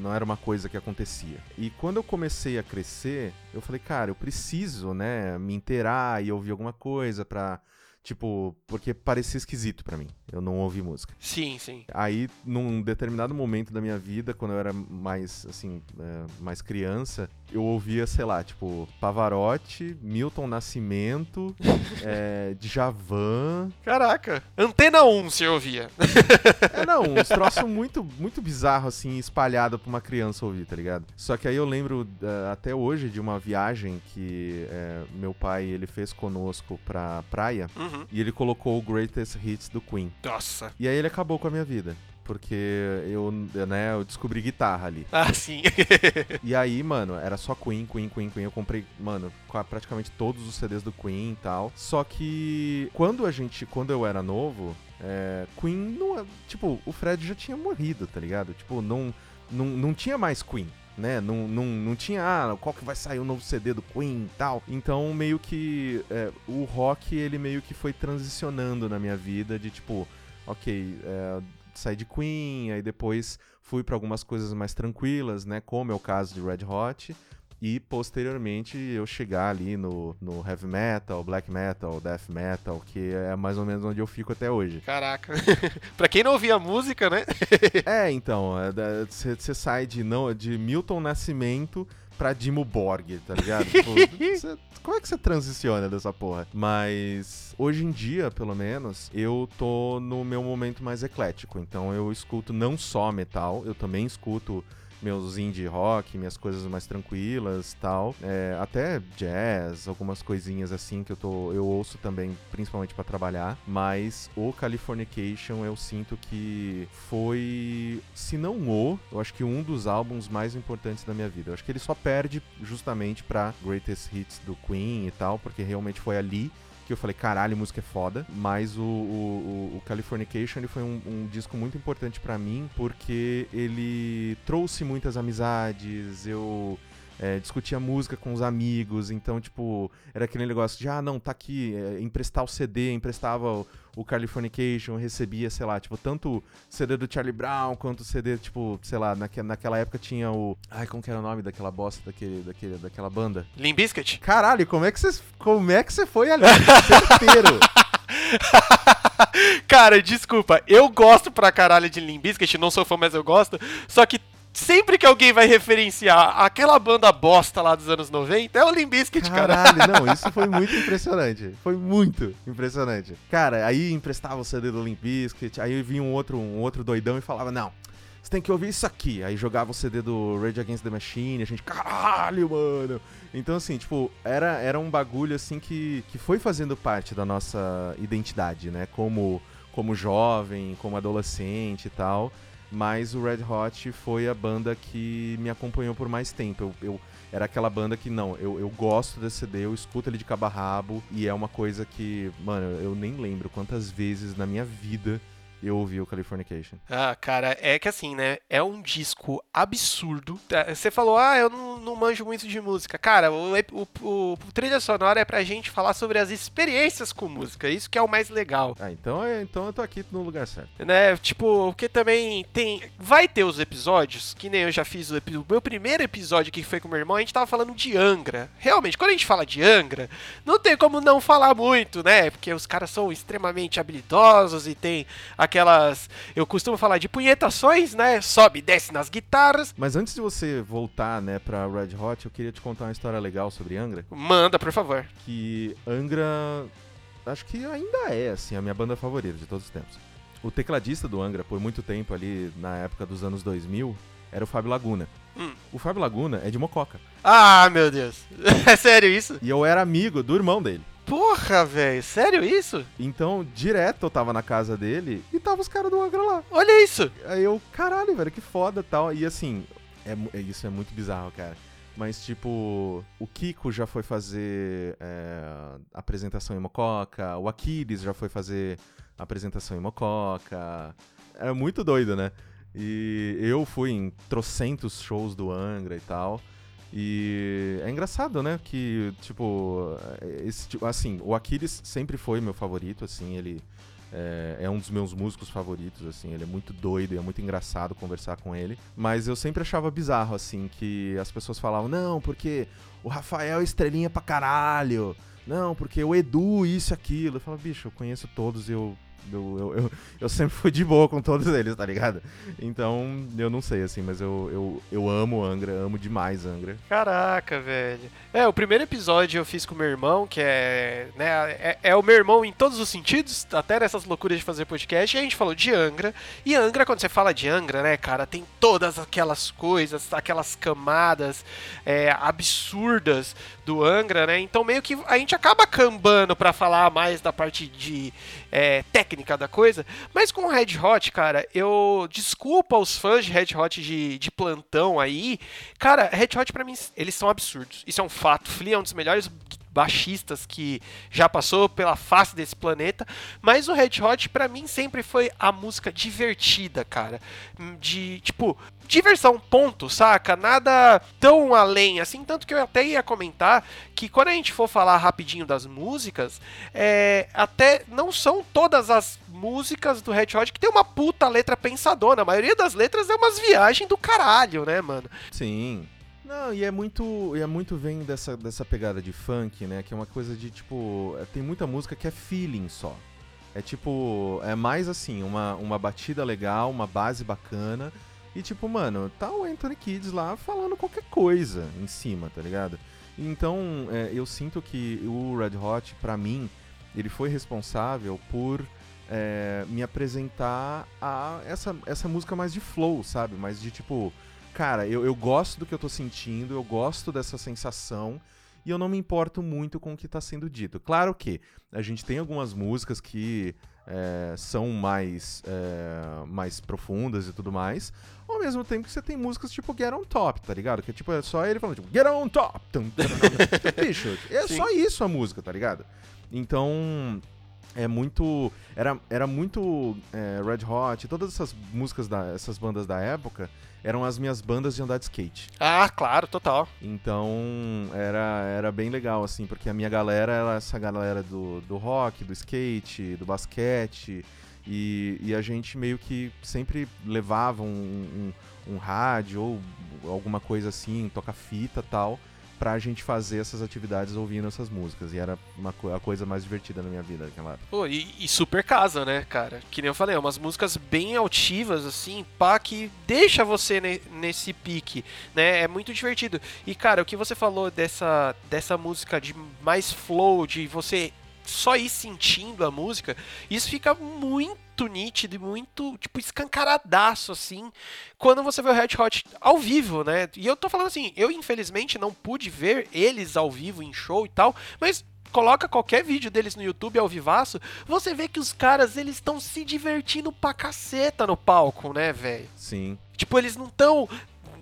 Não era uma coisa que acontecia. E quando eu comecei a crescer, eu falei, cara, eu preciso, né, me inteirar e ouvir alguma coisa pra Tipo, porque parecia esquisito pra mim. Eu não ouvi música. Sim, sim. Aí, num determinado momento da minha vida, quando eu era mais, assim, é, mais criança, eu ouvia, sei lá, tipo, Pavarotti, Milton Nascimento, é, Djavan. Caraca. Antena 1 você ouvia. É, não, uns troços muito, muito bizarro, assim, espalhado pra uma criança ouvir, tá ligado? Só que aí eu lembro é, até hoje de uma viagem que é, meu pai, ele fez conosco pra praia, Uhum. e ele colocou o Greatest Hits do Queen. Nossa. E aí ele acabou com a minha vida. Porque eu, né, eu descobri guitarra ali. Ah, sim. E aí, mano, era só Queen, Queen, Queen, Queen. Eu comprei, mano, praticamente todos os CDs do Queen e tal. Só que quando a gente, quando eu era novo, é, Queen não, é- tipo, o Fred já tinha morrido, tá ligado? Tipo, não, não, não tinha mais Queen. Né? Não, não, não tinha, ah, qual que vai sair o novo CD do Queen e tal. Então, meio que é, o rock, ele meio que foi transicionando na minha vida de tipo, ok, é, saí de Queen, aí depois fui pra algumas coisas mais tranquilas, né? Como é o caso de Red Hot. E posteriormente eu chegar ali no, no heavy metal, black metal, death metal, que é mais ou menos onde eu fico até hoje. Caraca. pra quem não ouvia música, né? É, então, você sai de, não, de Milton Nascimento pra Dimo Borg, tá ligado? Tipo, cê- como é que você transiciona dessa porra? Mas hoje em dia, pelo menos, eu tô no meu momento mais eclético. Então eu escuto não só metal, eu também escuto meus indie rock, minhas coisas mais tranquilas tal. É, até jazz, algumas coisinhas assim que eu, tô, eu ouço também, principalmente pra trabalhar. Mas o Californication eu sinto que foi, se não o, eu acho que um dos álbuns mais importantes da minha vida. Eu acho que ele só perde justamente pra Greatest Hits do Queen e tal, porque realmente foi ali que eu falei, caralho, música é foda. Mas o, o, o- Californication ele foi um, um disco muito importante pra mim, porque ele trouxe muitas amizades, eu é, discutia música com os amigos, então, tipo, era aquele negócio de, ah, não, tá aqui, é, emprestar o CD, emprestava o, o Californication, recebia, sei lá, tipo, tanto CD do Charlie Brown, quanto CD, tipo, sei lá, naque, naquela época tinha o... Ai, como que era o nome daquela bosta, daquele, daquele, daquela banda? Limbiskit? Caralho, como é que você, como é que você foi ali? Certeiro. Cara, desculpa, eu gosto pra caralho de Limbiskit, não sou fã, mas eu gosto. Só que sempre que alguém vai referenciar aquela banda bosta lá dos anos 90, é o Limbiskit, cara. Caralho, não, isso foi muito impressionante. Foi muito impressionante. Cara, aí emprestava o CD do Limp Bizkit, aí vinha um outro, um outro doidão e falava, não, você tem que ouvir isso aqui. Aí jogava o CD do Rage Against the Machine, a gente, caralho, mano. Então, assim, tipo, era, era um bagulho, assim, que, que foi fazendo parte da nossa identidade, né? Como, como jovem, como adolescente e tal. Mas o Red Hot foi a banda que me acompanhou por mais tempo. Eu, eu- era aquela banda que, não, eu, eu gosto desse CD, eu escuto ele de cabo a rabo, e é uma coisa que, mano, eu nem lembro quantas vezes na minha vida eu ouvi o Californication. Ah, cara, é que assim, né? É um disco absurdo. Tá, Você falou, ah, eu não, não manjo muito de música. Cara, o, o, o, o trilha sonora é pra gente falar sobre as experiências com música. Isso que é o mais legal. Ah, então, é- então eu tô aqui no lugar certo. Né? Tipo, porque também tem. Vai ter os episódios, que nem eu já fiz o, epi- o meu primeiro episódio que foi com meu irmão, a gente tava falando de Angra. Realmente, quando a gente fala de Angra, não tem como não falar muito, né? Porque os caras são extremamente habilidosos e tem aquelas. Eu costumo falar de punhetações, né? Sobe e desce nas guitarras. Mas antes de você voltar, né, pra Red Hot, eu queria te contar uma história legal sobre Angra. Manda, por favor. que Angra acho que ainda é assim a minha banda favorita de todos os tempos. O tecladista do Angra por muito tempo ali na época dos anos 2000 era o Fábio Laguna. Hum. O Fábio Laguna é de Mococa Ah, meu Deus. É sério isso? e eu era amigo do irmão dele. Porra, velho. Sério isso? Então, direto eu tava na casa dele e tava os caras do Angra lá. Olha isso. Aí eu, caralho, velho, que foda tal. E assim, é, é- isso é muito bizarro, cara. Mas, tipo, o Kiko já foi fazer é, apresentação em Mococa, o Aquiles já foi fazer apresentação em Mococa. É muito doido, né? E eu fui em trocentos shows do Angra e tal. E é engraçado, né? Que, tipo, esse, tipo, assim, o Aquiles sempre foi meu favorito, assim, ele é, é um dos meus músicos favoritos, assim, ele é muito doido e é muito engraçado conversar com ele. Mas eu sempre achava bizarro, assim, que as pessoas falavam, não, porque o Rafael é estrelinha pra caralho. Não, porque o Edu, isso e aquilo. Eu bicho, eu conheço todos e eu. Eu, eu, eu, eu sempre fui de boa com todos eles, tá ligado? Então, eu não sei, assim, mas eu, eu, eu amo Angra, amo demais Angra. Caraca, velho. É, o primeiro episódio eu fiz com meu irmão, que é, né, é, é o meu irmão em todos os sentidos, até nessas loucuras de fazer podcast, e a gente falou de Angra. E Angra, quando você fala de Angra, né, cara, tem todas aquelas coisas, aquelas camadas é, absurdas do Angra, né? Então meio que a gente acaba cambando pra falar mais da parte de é, técnica da coisa. Mas com o Red Hot, cara, eu desculpa os fãs de Red Hot de, de plantão aí. Cara, Red Hot pra mim, eles são absurdos. Isso é um fato. Flea é um dos melhores baixistas que já passou pela face desse planeta, mas o Red Hot pra mim sempre foi a música divertida, cara. De, tipo, diversão, ponto, saca? Nada tão além, assim, tanto que eu até ia comentar que quando a gente for falar rapidinho das músicas, é, até não são todas as músicas do Red Hot que tem uma puta letra pensadona. A maioria das letras é umas viagens do caralho, né, mano? Sim. Não, e é muito, e é muito vem dessa, dessa pegada de funk, né? Que é uma coisa de tipo, é, tem muita música que é feeling só. É tipo, é mais assim, uma, uma batida legal, uma base bacana. E tipo, mano, tá o Anthony Kids lá falando qualquer coisa em cima, tá ligado? Então, é, eu sinto que o Red Hot, pra mim, ele foi responsável por é, me apresentar a essa, essa música mais de flow, sabe? Mais de tipo, cara, eu, eu gosto do que eu tô sentindo, eu gosto dessa sensação e eu não me importo muito com o que tá sendo dito. Claro que a gente tem algumas músicas que é, são mais, é, mais profundas e tudo mais, ao mesmo tempo que você tem músicas tipo Get On Top, tá ligado? Que tipo, é só ele falando tipo, Get On Top! Tum. Bicho, é Sim. só isso a música, tá ligado? Então, é muito. Era, era muito é, Red Hot, todas essas músicas, da, essas bandas da época, eram as minhas bandas de andar de skate. Ah, claro, total. Então era, era bem legal, assim, porque a minha galera era essa galera do, do rock, do skate, do basquete, e, e a gente meio que sempre levava um, um, um rádio ou alguma coisa assim, toca fita tal, pra gente fazer essas atividades ouvindo essas músicas. E era uma, a coisa mais divertida na minha vida naquela época. Pô, e, e super casa, né, cara? Que nem eu falei, é umas músicas bem altivas, assim, pá, que deixa você ne- nesse pique, né? É muito divertido. E, cara, o que você falou dessa, dessa música de mais flow, de você só ir sentindo a música, isso fica muito nítido e muito, tipo, escancaradaço, assim, quando você vê o Red Hot ao vivo, né? E eu tô falando assim, eu infelizmente não pude ver eles ao vivo em show e tal, mas coloca qualquer vídeo deles no YouTube ao vivaço, você vê que os caras, eles estão se divertindo pra caceta no palco, né, velho? Sim. Tipo, eles não estão.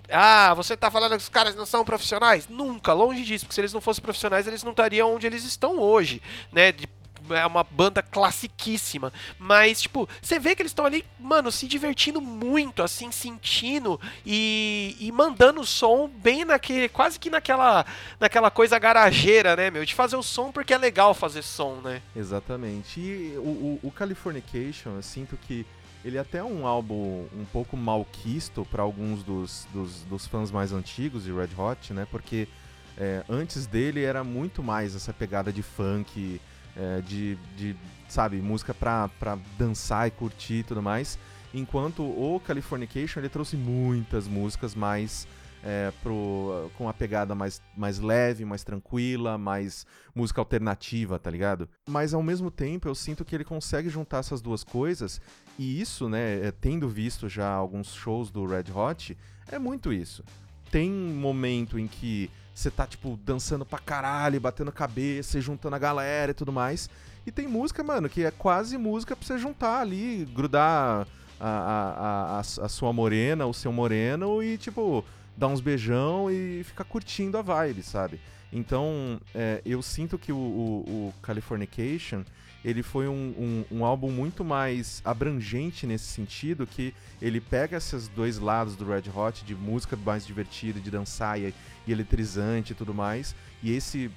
Ah, você tá falando que os caras não são profissionais? Nunca, longe disso, porque se eles não fossem profissionais, eles não estariam onde eles estão hoje, né? De- é uma banda classiquíssima. Mas, tipo, você vê que eles estão ali, mano, se divertindo muito, assim, sentindo e, e mandando o som bem naquele. Quase que naquela, naquela coisa garageira, né, meu? De fazer o som porque é legal fazer som, né? Exatamente. E o, o, o Californication, eu sinto que ele é até um álbum um pouco malquisto para alguns dos, dos, dos fãs mais antigos de Red Hot, né? Porque é, antes dele era muito mais essa pegada de funk, é, de, de, sabe, música pra, pra dançar e curtir e tudo mais. Enquanto o Californication, ele trouxe muitas músicas mais é, pro, com a pegada mais, mais leve, mais tranquila, mais música alternativa, tá ligado? Mas ao mesmo tempo eu sinto que ele consegue juntar essas duas coisas, e isso, né, é, tendo visto já alguns shows do Red Hot, é muito isso. Tem momento em que você tá, tipo, dançando pra caralho, batendo cabeça, juntando a galera e tudo mais. E tem música, mano, que é quase música pra você juntar ali, grudar a, a, a, a, a sua morena, o seu moreno e, tipo, dar uns beijão e ficar curtindo a vibe, sabe? Então, é, eu sinto que o, o, o Californication, ele foi um, um, um álbum muito mais abrangente nesse sentido, que ele pega esses dois lados do Red Hot, de música mais divertida, de dançar e, e eletrizante e tudo mais, e esse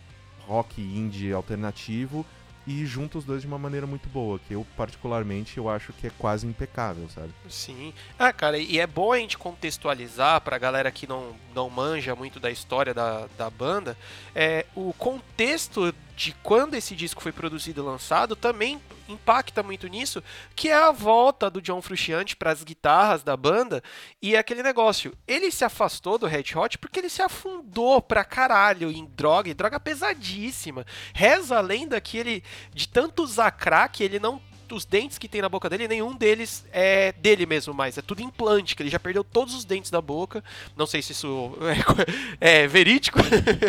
rock indie alternativo, e junta os dois de uma maneira muito boa, que eu particularmente eu acho que é quase impecável, sabe? Sim. Ah, cara, e é bom a gente contextualizar pra galera que não, não manja muito da história da, da banda, é, o contexto de quando esse disco foi produzido e lançado também impacta muito nisso, que é a volta do John Frusciante para as guitarras da banda e é aquele negócio. Ele se afastou do Red Hot porque ele se afundou pra caralho em droga, e droga pesadíssima. Reza a lenda que ele, de tanto usar crack, ele não os dentes que tem na boca dele, nenhum deles é dele mesmo mais. É tudo implante, que ele já perdeu todos os dentes da boca. Não sei se isso é, é verídico,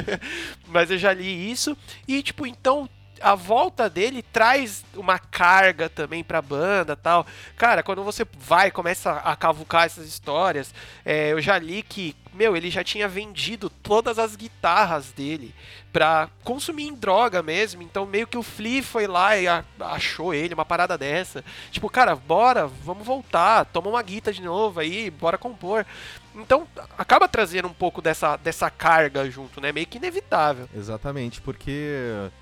mas eu já li isso. E, tipo, então a volta dele traz uma carga também pra banda tal. Cara, quando você vai começa a cavucar essas histórias, é, eu já li que, meu, ele já tinha vendido todas as guitarras dele pra consumir em droga mesmo. Então meio que o Flea foi lá e achou ele, uma parada dessa. Tipo, cara, bora, vamos voltar, toma uma guitarra de novo aí, bora compor. Então acaba trazendo um pouco dessa, dessa carga junto, né? Meio que inevitável. Exatamente, porque.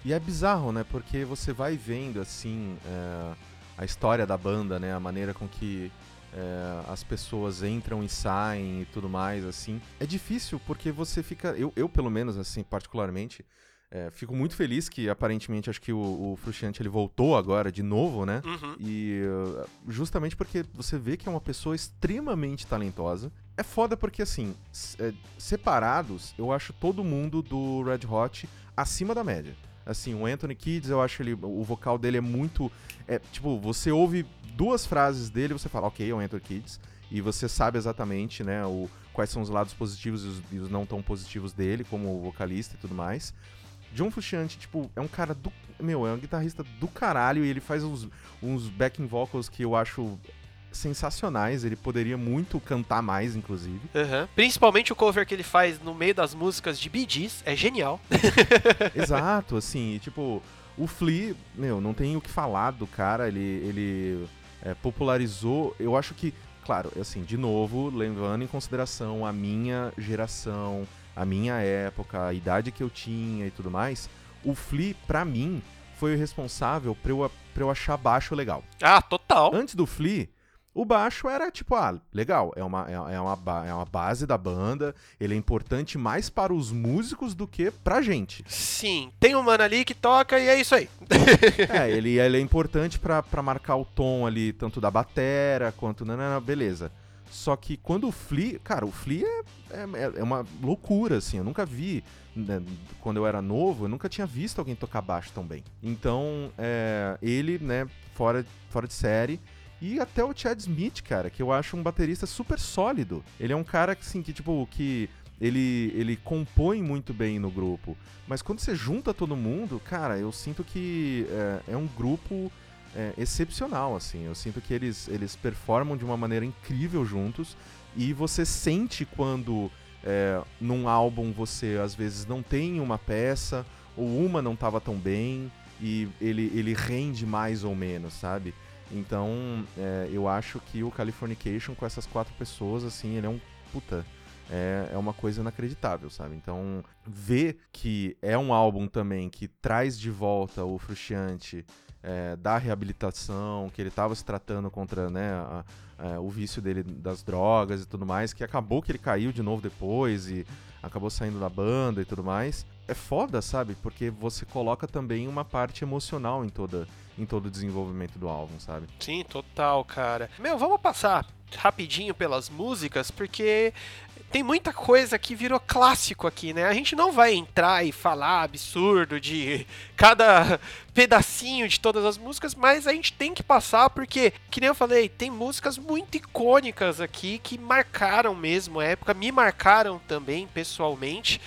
E é bizarro, né? Porque você vai vendo, assim. é, a história da banda, né? A maneira com que é, as pessoas entram e saem e tudo mais, assim. É difícil porque você fica. Eu, eu pelo menos, assim, particularmente. É, fico muito feliz que aparentemente acho que o, o Frusciante ele voltou agora de novo, né? Uhum. E uh, justamente porque você vê que é uma pessoa extremamente talentosa. É foda porque, assim, é, separados, eu acho todo mundo do Red Hot acima da média. Assim, o Anthony Kids, eu acho ele. O vocal dele é muito. É, tipo, você ouve duas frases dele e você fala, ok, é o Anthony Kids. E você sabe exatamente, né, o, quais são os lados positivos e os, e os não tão positivos dele, como vocalista e tudo mais. John Frusciante, tipo, é um cara do. Meu, é um guitarrista do caralho e ele faz uns, uns backing vocals que eu acho sensacionais. Ele poderia muito cantar mais, inclusive. Uhum. Principalmente o cover que ele faz no meio das músicas de Bee Gees, é genial. Exato, assim, e, tipo, o Flea, meu, não tem o que falar do cara, ele, ele é, popularizou, eu acho que, claro, assim, de novo, levando em consideração a minha geração, a minha época, a idade que eu tinha e tudo mais, o Flea, pra mim, foi o responsável pra eu, pra eu achar baixo legal. Ah, total. Antes do Flea, o baixo era tipo, ah, legal, é uma, é, é uma, é uma base da banda, ele é importante mais para os músicos do que pra gente. Sim, tem um mano ali que toca e é isso aí. É, ele, ele é importante pra, pra marcar o tom ali, tanto da batera quanto. Nanana, beleza. Só que quando o Flea. Cara, o Flea é, é, é uma loucura, assim. Eu nunca vi. né, quando eu era novo, eu nunca tinha visto alguém tocar baixo tão bem. Então, é, ele, né, fora, fora de série. E até o Chad Smith, cara, que eu acho um baterista super sólido. Ele é um cara que, assim, que, tipo, que ele, ele compõe muito bem no grupo. Mas quando você junta todo mundo, cara, eu sinto que é, é um grupo é, excepcional, assim. Eu sinto que eles, eles performam de uma maneira incrível juntos. E você sente quando é, num álbum você às vezes não tem uma peça, ou uma não tava tão bem, e ele, ele rende mais ou menos, sabe? Então, é, eu acho que o Californication com essas quatro pessoas, assim, ele é um puta. É, é uma coisa inacreditável, sabe? Então, ver que é um álbum também que traz de volta o Frusciante é, da reabilitação, que ele estava se tratando contra né, a- a- o vício dele das drogas e tudo mais, que acabou que ele caiu de novo depois e acabou saindo da banda e tudo mais. É foda, sabe? Porque você coloca também uma parte emocional em toda em todo o desenvolvimento do álbum, sabe? Sim, total, cara. Meu, vamos passar rapidinho pelas músicas, porque tem muita coisa que virou clássico aqui, né? A gente não vai entrar e falar absurdo de cada pedacinho de todas as músicas, mas a gente tem que passar porque, que nem eu falei, tem músicas muito icônicas aqui que marcaram mesmo a época, me marcaram também pessoalmente.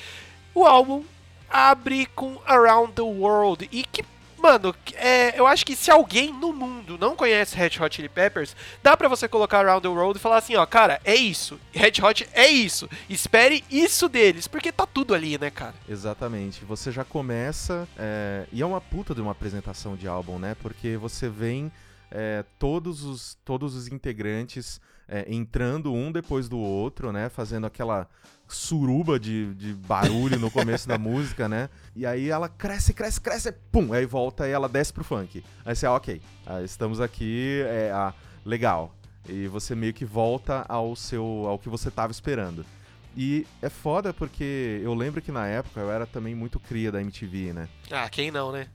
O álbum abre com Around the World e que Mano, é, eu acho que se alguém no mundo não conhece Red Hot Chili Peppers, dá pra você colocar Around the World e falar assim, ó, cara, é isso. Red Hot é isso. Espere isso deles, porque tá tudo ali, né, cara? Exatamente. Você já começa. é, e é uma puta de uma apresentação de álbum, né? Porque você vem é, todos, os, todos os integrantes é, entrando um depois do outro, né? Fazendo aquela suruba de, de barulho no começo da música, né? E aí ela cresce, cresce, cresce, pum! Aí volta e ela desce pro funk. Aí você, ah, ok, ah, estamos aqui, é, ah, legal. E você meio que volta ao seu ao que você tava esperando. E é foda porque eu lembro que na época eu era também muito cria da MTV, né? Ah, quem não, né?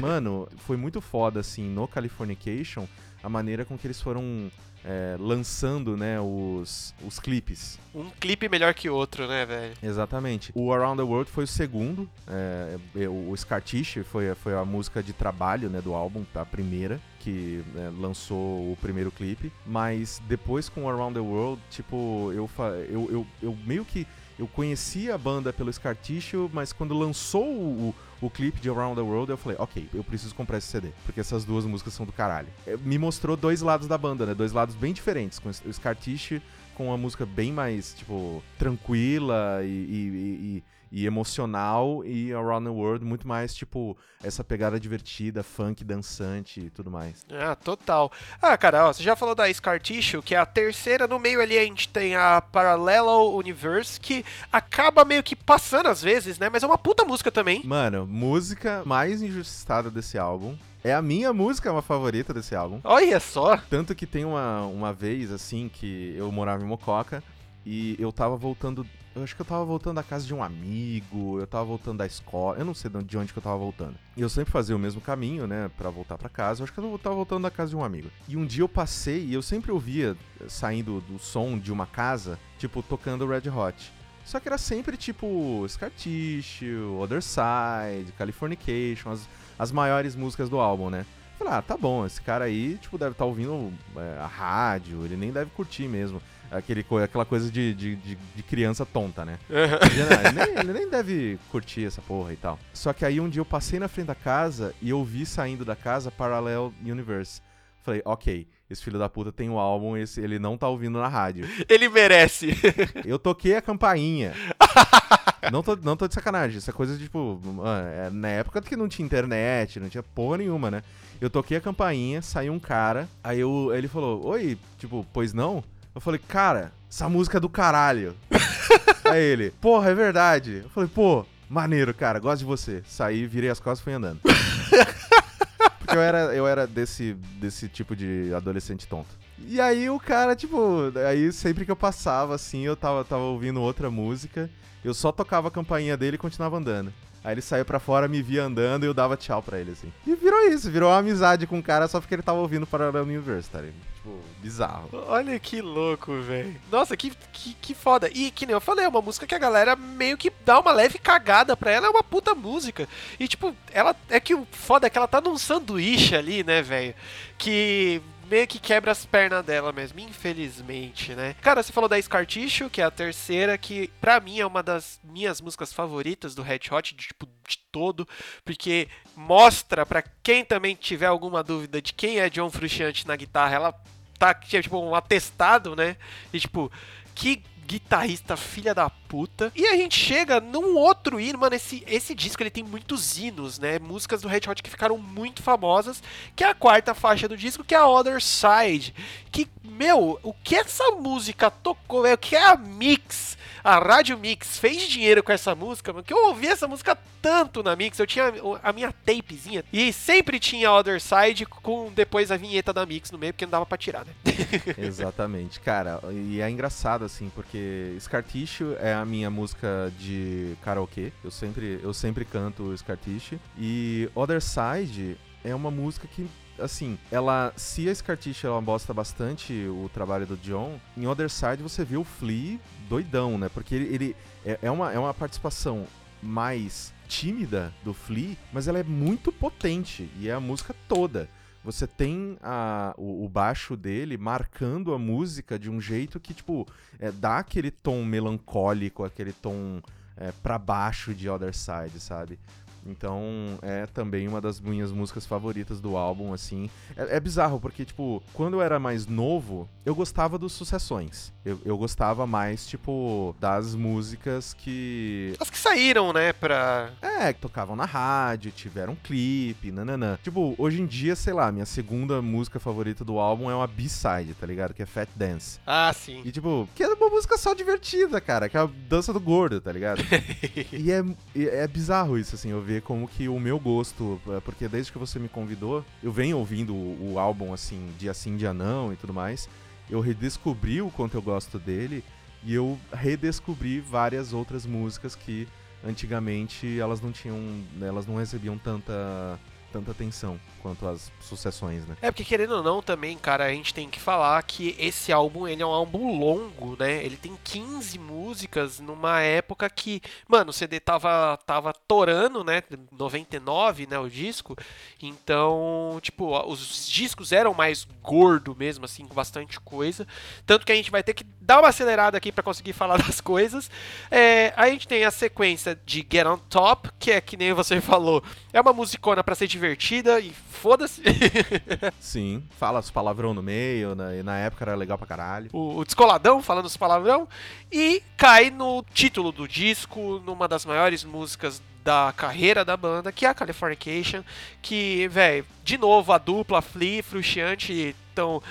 Mano, foi muito foda, assim, no Californication, a maneira com que eles foram é, lançando, né, os, os clipes. Um clipe melhor que outro, né, velho? Exatamente. O Around the World foi o segundo. é, é, o Scar foi, foi a música de trabalho né, do álbum, a primeira, que é, lançou o primeiro clipe. Mas depois com o Around the World, tipo, eu, eu, eu, eu meio que. Eu conhecia a banda pelo Scar Tissue, mas quando lançou o, o, clipe de Around the World, eu falei, ok, eu preciso comprar esse CD, porque essas duas músicas são do caralho. É, Me mostrou dois lados da banda, né? Dois lados bem diferentes, com o Scar Tissue com uma música bem mais, tipo, tranquila e, e- e- e emocional, e Around the World muito mais, tipo, essa pegada divertida, funk, dançante e tudo mais. Ah, total. Ah, cara, ó, você já falou da Scar Tissue, que é a terceira. No meio ali a gente tem a Parallel Universe, que acaba meio que passando às vezes, né? Mas é uma puta música também. Mano, música mais injustiçada desse álbum É a minha música uma favorita desse álbum. Olha só. Tanto que tem uma, uma vez, assim, que eu morava em Mococa e eu tava voltando. Eu acho que eu tava voltando da casa de um amigo, eu tava voltando da escola, eu não sei de onde que eu tava voltando. E eu sempre fazia o mesmo caminho, né, Pra voltar pra casa. Eu acho que eu tava voltando da casa de um amigo. E um dia eu passei e eu sempre ouvia saindo do som de uma casa, tipo, tocando Red Hot. Só que era sempre tipo Scar Tissue, Other Side, Californication, as, as maiores músicas do álbum, né? Falei, ah, tá bom, esse cara aí, tipo, deve estar ouvindo é, a rádio, ele nem deve curtir mesmo. Aquele, aquela coisa de, de, de, de criança tonta, né? Ele, nem, ele nem deve curtir essa porra e tal. Só que aí um dia eu passei na frente da casa e eu vi saindo da casa Parallel Universe. Falei, ok, esse filho da puta tem um álbum, esse, ele não tá ouvindo na rádio. Ele merece. Eu toquei a campainha. não, tô, não tô de sacanagem. Essa coisa de, tipo, mano, é na época que não tinha internet, não tinha porra nenhuma, né? Eu toquei a campainha, saiu um cara, aí eu, ele falou, oi, tipo, pois não? Eu falei, cara, essa música é do caralho. aí ele, porra, é verdade. Eu falei, pô, maneiro, cara, gosto de você. Saí, virei as costas e fui andando. Porque eu era, eu era desse, desse tipo de adolescente tonto. E aí o cara, tipo, aí sempre que eu passava, assim, eu tava, tava ouvindo outra música, eu só tocava a campainha dele e continuava andando. Aí ele saiu pra fora, me via andando e eu dava tchau pra ele, assim. E virou isso, virou uma amizade com o cara só porque ele tava ouvindo Parallel Universe, tá ligado? Tipo, bizarro. Olha que louco, velho. Nossa, que, que, que foda. E que nem eu falei, é uma música que a galera meio que dá uma leve cagada pra ela, é uma puta música. E tipo, ela é que o foda é que ela tá num sanduíche ali, né, velho? Que meio que quebra as pernas dela mesmo, infelizmente, né? Cara, você falou da Scar Tissue, que é a terceira, que pra mim é uma das minhas músicas favoritas do Red Hot, de, tipo, de todo, porque mostra pra quem também tiver alguma dúvida de quem é John Frusciante na guitarra, ela tá tipo um atestado, né? E tipo, que guitarrista filha da puta. E a gente chega num outro hino, mano, esse, esse disco ele tem muitos hinos, né? Músicas do Red Hot que ficaram muito famosas, que é a quarta faixa do disco, que é a Other Side. Que, meu, o que essa música tocou, velho, o que a Mix, a Rádio Mix fez dinheiro com essa música, mano, que eu ouvi essa música tanto na Mix, eu tinha a minha tapezinha, e sempre tinha Other Side com depois a vinheta da Mix no meio, porque não dava pra tirar, né? Exatamente, cara. E é engraçado, assim, porque Scar Tissue é a minha música de karaokê. Eu sempre, eu sempre canto Scar Tissue. E Other Side é uma música que, assim, ela. Se a Scar Tissue ela bosta bastante o trabalho do John, em Other Side você vê o Flea doidão, né? Porque ele, ele é, é uma, é uma participação mais tímida do Flea, mas ela é muito potente e é a música toda. Você tem a, o, o baixo dele marcando a música de um jeito que, tipo, é, dá aquele tom melancólico, aquele tom é, pra baixo de Other Side, sabe? Então é também uma das minhas músicas favoritas do álbum, assim. É, é bizarro, porque, tipo, quando eu era mais novo, eu gostava dos sucessões. Eu, eu gostava mais, tipo, das músicas que. As que saíram, né, pra... É, que tocavam na rádio, tiveram clipe, nananã. Tipo, hoje em dia, sei lá, minha segunda música favorita do álbum é uma B-side, tá ligado? Que é Fat Dance. Ah, sim. E tipo, que é uma música só divertida, cara, que é a dança do gordo, tá ligado? e é, é bizarro isso, assim, eu ver como que o meu gosto, é, porque desde que você me convidou, eu venho ouvindo o, o álbum, assim, dia sim, dia não e tudo mais. Eu redescobri o quanto eu gosto dele e eu redescobri várias outras músicas que antigamente elas não tinham, elas não recebiam tanta tanta atenção quanto as sucessões, né? É porque querendo ou não também, cara, a gente tem que falar que esse álbum, ele é um álbum longo, né? Ele tem 15 músicas numa época que, mano, o CD tava tava torando, né? 99, né, o disco. Então, tipo, os discos eram mais gordo mesmo assim, com bastante coisa. Tanto que a gente vai ter que dar uma acelerada aqui para conseguir falar das coisas. É, a gente tem a sequência de Get on Top, que é que nem você falou, é uma musicona para ser e foda-se. Sim, fala os palavrão no meio, né? e na época era legal pra caralho. o, o descoladão falando os palavrão e cai no título do disco, numa das maiores músicas da carreira da banda, que é a Californication, que, velho, de novo a dupla Flea e Frusciante estão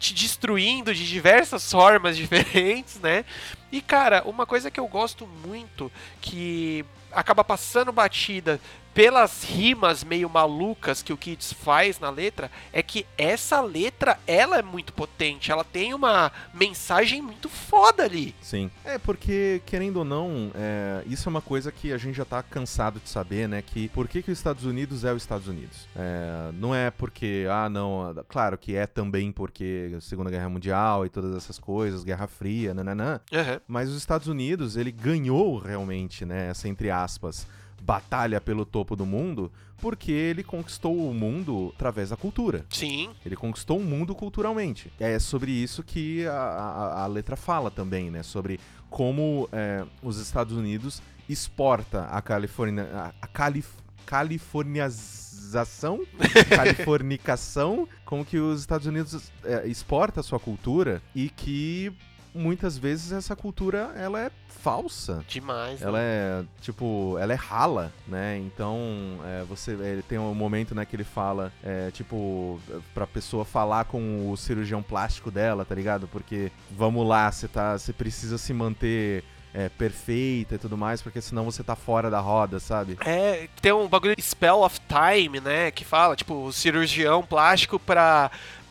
te destruindo de diversas formas diferentes, né? E cara, uma coisa que eu gosto muito que acaba passando batida pelas rimas meio malucas que o Kids faz na letra, é que essa letra, ela é muito potente. Ela tem uma mensagem muito foda ali. Sim. É porque, querendo ou não, é, isso é uma coisa que a gente já tá cansado de saber, né? Que por que, que os Estados Unidos é os Estados Unidos? É, não é porque, ah, não, claro que é também porque Segunda Guerra Mundial e todas essas coisas, Guerra Fria, nananã. Uhum. Mas os Estados Unidos, ele ganhou realmente, né, essa entre aspas, batalha pelo topo do mundo, porque ele conquistou o mundo através da cultura. Sim. Ele conquistou o mundo culturalmente. É sobre isso que a, a, a letra fala também, né? Sobre como é, os Estados Unidos exporta a Califórnia, a, a Calif, californização, californicação, como que os Estados Unidos é, exporta a sua cultura e que muitas vezes essa cultura ela é falsa. Demais. Ela né? é, tipo, ela é rala, né? Então, é, você ele tem um momento, né, que ele fala, é, tipo, pra pessoa falar com o cirurgião plástico dela, tá ligado? Porque, vamos lá, você tá, você precisa se manter é, perfeita e tudo mais, porque senão você tá fora da roda, sabe? É, tem um bagulho de Spell of Time, né? Que fala, tipo, o cirurgião plástico pra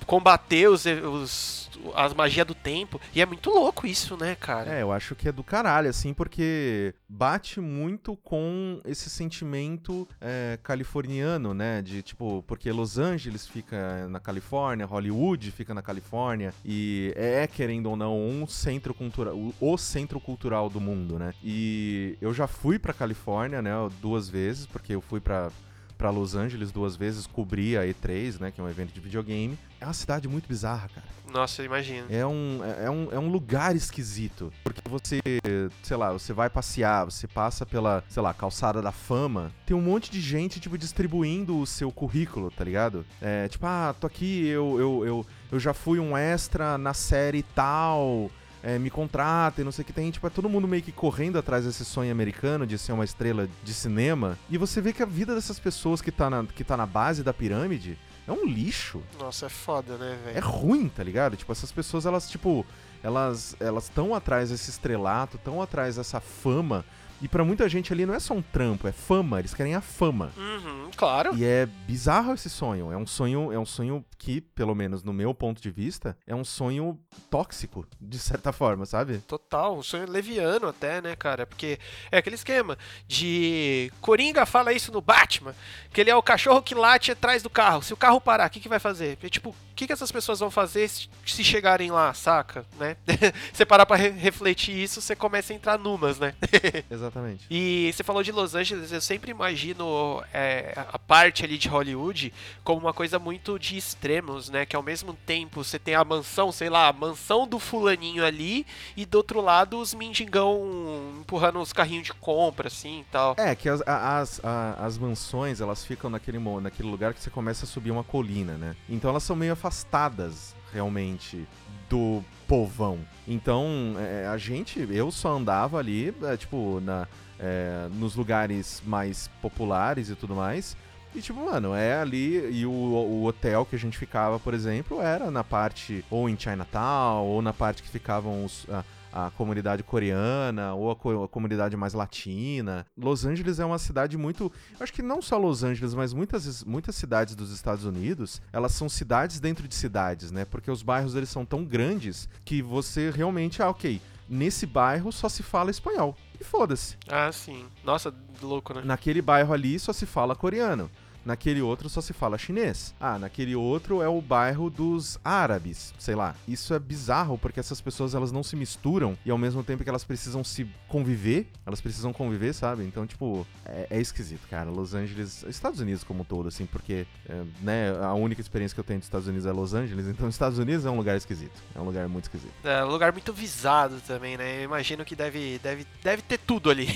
combater os, os as magias do tempo. E é muito louco isso, né, cara? É, eu acho que é do caralho, assim, porque bate muito com esse sentimento é, californiano, né? De tipo, porque Los Angeles fica na Califórnia, Hollywood fica na Califórnia, e é, querendo ou não, um centro cultural, o centro cultural do mundo, né? E eu já fui pra Califórnia, né, duas vezes, porque eu fui pra para Los Angeles duas vezes, cobri a E3, né, que é um evento de videogame. É uma cidade muito bizarra, cara. Nossa, imagina. É um, é, um, é um lugar esquisito. Porque você, sei lá, você vai passear, você passa pela, sei lá, calçada da fama, tem um monte de gente, tipo, distribuindo o seu currículo, tá ligado? É, tipo, ah, tô aqui, eu, eu, eu, eu já fui um extra na série tal é, me contratem, não sei o que tem. Tipo, é todo mundo meio que correndo atrás desse sonho americano de ser uma estrela de cinema. E você vê que a vida dessas pessoas que tá na, que tá na base da pirâmide é um lixo. Nossa, é foda, né, velho? É ruim, tá ligado? Tipo, essas pessoas, elas, tipo, elas elas estão atrás desse estrelato, estão atrás dessa fama e para muita gente ali não é só um trampo, é fama, eles querem a fama. Uhum, claro. E é bizarro esse sonho. É um sonho, é um sonho que, pelo menos no meu ponto de vista, é um sonho tóxico, de certa forma, sabe? Total, um sonho leviano até, né, cara? Porque é aquele esquema de Coringa fala isso no Batman, que ele é o cachorro que late atrás do carro. Se o carro parar, o que, que vai fazer? É, tipo, o que, que essas pessoas vão fazer se, chegarem lá, saca? Né? você parar pra re refletir isso, você começa a entrar numas, né? Exatamente. E você falou de Los Angeles, eu sempre imagino é, a parte ali de Hollywood como uma coisa muito de extremos, né? Que ao mesmo tempo você tem a mansão, sei lá, a mansão do fulaninho ali, e do outro lado os mendigão empurrando os carrinhos de compra, assim e tal. É, que as, as, as, as mansões, elas ficam naquele, naquele lugar que você começa a subir uma colina, né? Então elas são meio afastadas, realmente, do povão. Então, é, a gente, eu só andava ali, é, tipo, na, é, nos lugares mais populares e tudo mais. E, tipo, mano, é ali. E o, o, hotel que a gente ficava, por exemplo, era na parte ou em Chinatown, ou na parte que ficavam os. Uh, a comunidade coreana ou a, co a, comunidade mais latina. Los Angeles é uma cidade muito. Acho que não só Los Angeles, mas muitas, muitas cidades dos Estados Unidos, elas são cidades dentro de cidades, né? Porque os bairros eles são tão grandes que você realmente, ah, ok. Nesse bairro só se fala espanhol. E foda-se. Ah, sim. Nossa, louco, né? Naquele bairro ali só se fala coreano. Naquele outro só se fala chinês. Ah, naquele outro é o bairro dos árabes, sei lá. Isso é bizarro porque essas pessoas elas não se misturam e ao mesmo tempo que elas precisam se conviver, elas precisam conviver, sabe? Então, tipo, é, é esquisito, cara. Los Angeles, Estados Unidos como um todo, assim, porque, é, né, a única experiência que eu tenho dos Estados Unidos é Los Angeles, então Estados Unidos é um lugar esquisito. É um lugar muito esquisito. É um lugar muito visado também, né? Eu imagino que deve, deve, deve ter tudo ali.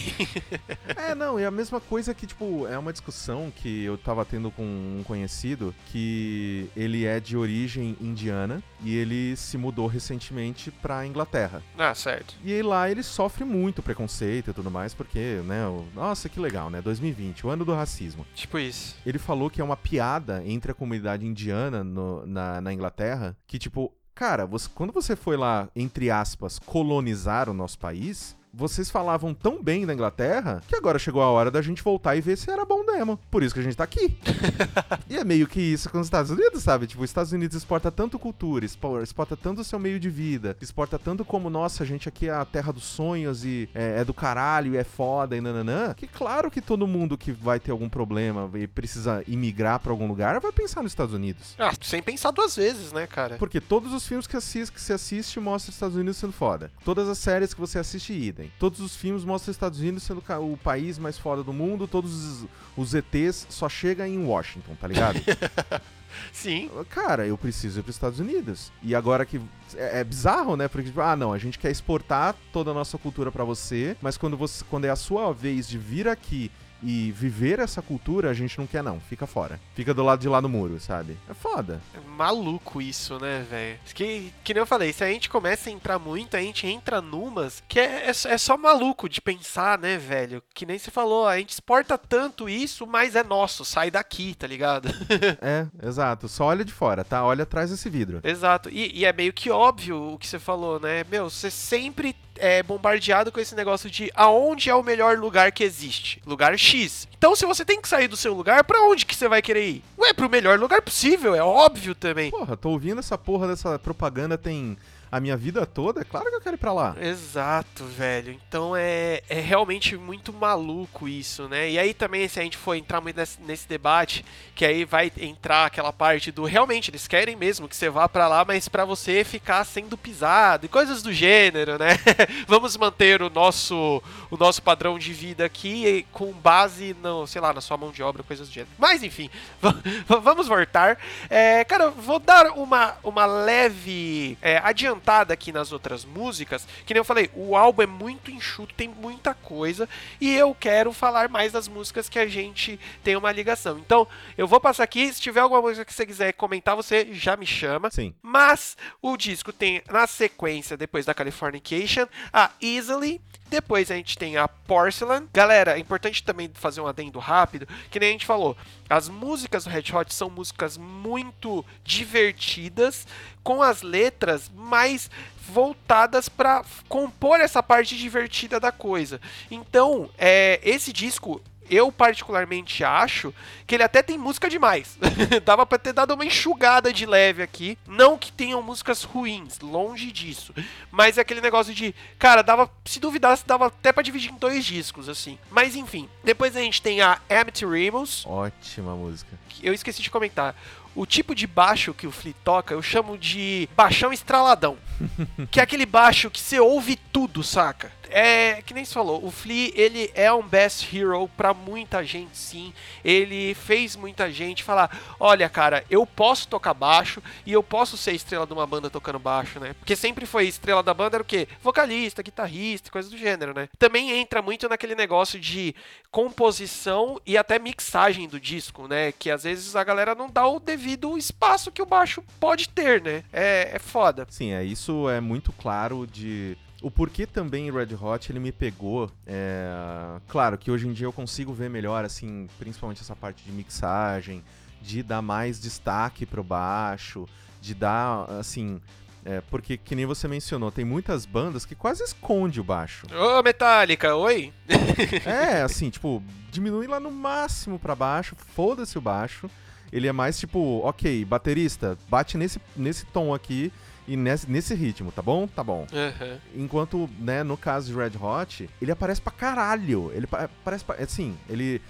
é, não, é a mesma coisa que, tipo, é uma discussão que eu tava tendo com um conhecido que ele é de origem indiana e ele se mudou recentemente pra Inglaterra. Ah, certo. E aí lá ele sofre muito preconceito e tudo mais, porque, né, o... nossa, que legal, né? 2020, o ano do racismo. Tipo isso. Ele falou que é uma piada entre a comunidade indiana no, na, na Inglaterra, que, tipo, cara, você, quando você foi lá, entre aspas, colonizar o nosso país, vocês falavam tão bem da Inglaterra que agora chegou a hora da gente voltar e ver se era bom mesmo. Por isso que a gente tá aqui. e é meio que isso com os Estados Unidos, sabe? Tipo, os Estados Unidos exporta tanto cultura, expo- exporta tanto o seu meio de vida, exporta tanto como, nossa, a gente aqui é a terra dos sonhos e é, é do caralho e é foda e nananã, que claro que todo mundo que vai ter algum problema e precisa imigrar pra algum lugar vai pensar nos Estados Unidos. Ah, sem pensar duas vezes, né, cara? Porque todos os filmes que, assis- que se assiste mostram os Estados Unidos sendo foda. Todas as séries que você assiste, idem. Todos os filmes mostram os Estados Unidos sendo o país mais foda do mundo. Todos os, os ETs só chegam em Washington, tá ligado? Sim. Cara, eu preciso ir pros Estados Unidos. E agora que. É, é bizarro, né? Porque, tipo, ah, não, a gente quer exportar toda a nossa cultura pra você, mas quando, você, quando é a sua vez de vir aqui e viver essa cultura, a gente não quer, não. Fica fora. Fica do lado de lá do muro, sabe? É foda. É maluco isso, né, velho? Que, que nem eu falei, se a gente começa a entrar muito, a gente entra numas que é, é, só- é só maluco de pensar, né, velho? Que nem você falou, a gente exporta tanto isso, mas é nosso, sai daqui, tá ligado? É, exato. Só olha de fora, tá? Olha atrás desse vidro. Exato. E, e é meio que óbvio o que você falou, né? Meu, você sempre é bombardeado com esse negócio de aonde é o melhor lugar que existe. Lugar X. Então, se você tem que sair do seu lugar, pra onde que você vai querer ir? Ué, pro melhor lugar possível, é óbvio também. Porra, tô ouvindo essa porra dessa propaganda tem a minha vida toda, é claro que eu quero ir pra lá. Exato, velho. Então é, é realmente muito maluco isso, né? E aí também, se a gente for entrar muito nesse, nesse debate, que aí vai entrar aquela parte do realmente eles querem mesmo que você vá pra lá, mas pra você ficar sendo pisado e coisas do gênero, né? Vamos manter o nosso o nosso padrão de vida aqui com base no, sei lá, na sua mão de obra, coisas do gênero. Mas enfim, va- va- vamos voltar. É, cara, vou dar uma, uma leve é, adiantada aqui nas outras músicas. Que nem eu falei, o álbum é muito enxuto, tem muita coisa. E eu quero falar mais das músicas que a gente tem uma ligação. Então, eu vou passar aqui. Se tiver alguma música que você quiser comentar, você já me chama. Sim. Mas o disco tem na sequência, depois da Californication, a Easily. Depois a gente tem a Porcelain. Galera, é importante também fazer um adendo rápido, que nem a gente falou. As músicas do Red Hot são músicas muito divertidas, com as letras mais voltadas para compor essa parte divertida da coisa. Então, é, esse disco eu particularmente acho que ele até tem música demais. Dava pra ter dado uma enxugada de leve aqui. Não que tenham músicas ruins, longe disso. Mas é aquele negócio de, cara, dava, se duvidasse, dava até pra dividir em dois discos, assim. Mas enfim, depois a gente tem a Empty Rimmels, Ótima música. que eu esqueci de comentar. O tipo de baixo que o Flea toca, eu chamo de baixão estraladão. que é aquele baixo que você ouve tudo, saca? É, que nem se falou, o Flea, ele é um best hero pra muita gente, sim. Ele fez muita gente falar, olha, cara, eu posso tocar baixo e eu posso ser estrela de uma banda tocando baixo, né? Porque sempre foi estrela da banda era o quê? Vocalista, guitarrista, coisa do gênero, né? Também entra muito naquele negócio de composição e até mixagem do disco, né? Que às vezes a galera não dá o devido espaço que o baixo pode ter, né? É, é foda. Sim, é, isso é muito claro de. O porquê também Red Hot ele me pegou. É... Claro que hoje em dia eu consigo ver melhor, assim, principalmente essa parte de mixagem, de dar mais destaque pro baixo, de dar, assim. é, porque, que nem você mencionou, tem muitas bandas que quase esconde o baixo. Ô, Metallica, oi? É, assim, tipo, diminui lá no máximo pra baixo, foda-se o baixo. Ele é mais tipo, ok, baterista, bate nesse, nesse tom aqui e nesse, nesse ritmo, tá bom? Tá bom. Aham. Enquanto, né, no caso de Red Hot, ele aparece pra caralho. Ele pa- aparece pra, assim, ele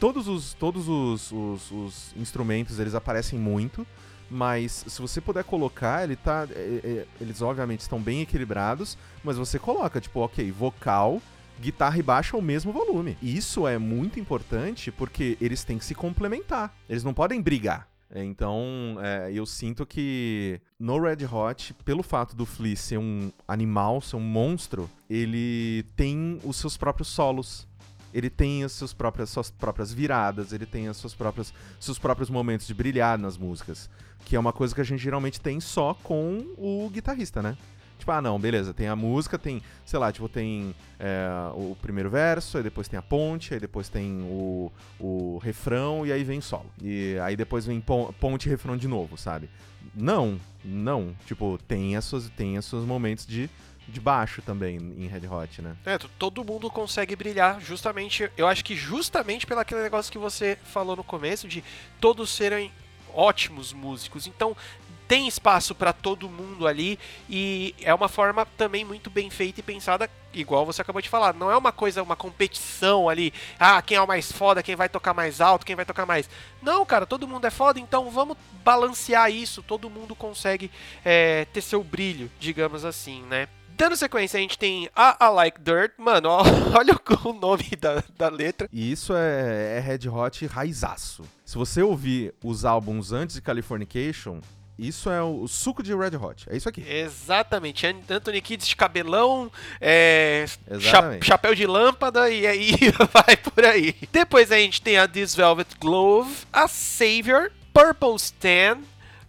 todos os todos os, os, os instrumentos, eles aparecem muito, mas se você puder colocar, ele tá é, é, eles obviamente estão bem equilibrados, mas você coloca tipo, OK, vocal, guitarra e baixo ao mesmo volume. Isso é muito importante porque eles têm que se complementar. Eles não podem brigar. Então, é, eu sinto que no Red Hot, pelo fato do Flea ser um animal, ser um monstro, ele tem os seus próprios solos. Ele tem as suas próprias, suas próprias viradas, ele tem as suas próprias, seus próprios momentos de brilhar nas músicas. Que é uma coisa que a gente geralmente tem só com o guitarrista, né? Tipo, ah, não, beleza, tem a música, tem, sei lá, tipo, tem é, o primeiro verso, aí depois tem a ponte, aí depois tem o, o refrão e aí vem solo. E aí depois vem pon- ponte e refrão de novo, sabe? Não, não. Tipo, tem as suas, tem os seus momentos de de baixo também em Red Hot, né? É, todo mundo consegue brilhar, justamente. Eu acho que justamente pelo aquele negócio que você falou no começo, de todos serem ótimos músicos. Então, tem espaço pra todo mundo ali e é uma forma também muito bem feita e pensada, igual você acabou de falar. Não é uma coisa, uma competição ali. Ah, quem é o mais foda, quem vai tocar mais alto, quem vai tocar mais. Não, cara, todo mundo é foda, então vamos balancear isso. Todo mundo consegue é, ter seu brilho, digamos assim, né? Dando sequência, a gente tem a I Like Dirt. Mano, ó, olha o o nome da, da letra. E isso é, é Red Hot raizaço. Se você ouvir os álbuns antes de Californication, isso é o, suco de Red Hot. É isso aqui. Exatamente. An- Anthony Kidd de cabelão, é, cha- chapéu de lâmpada e aí vai por aí. Depois a gente tem a This Velvet Glove, a Savior, Purple Stan,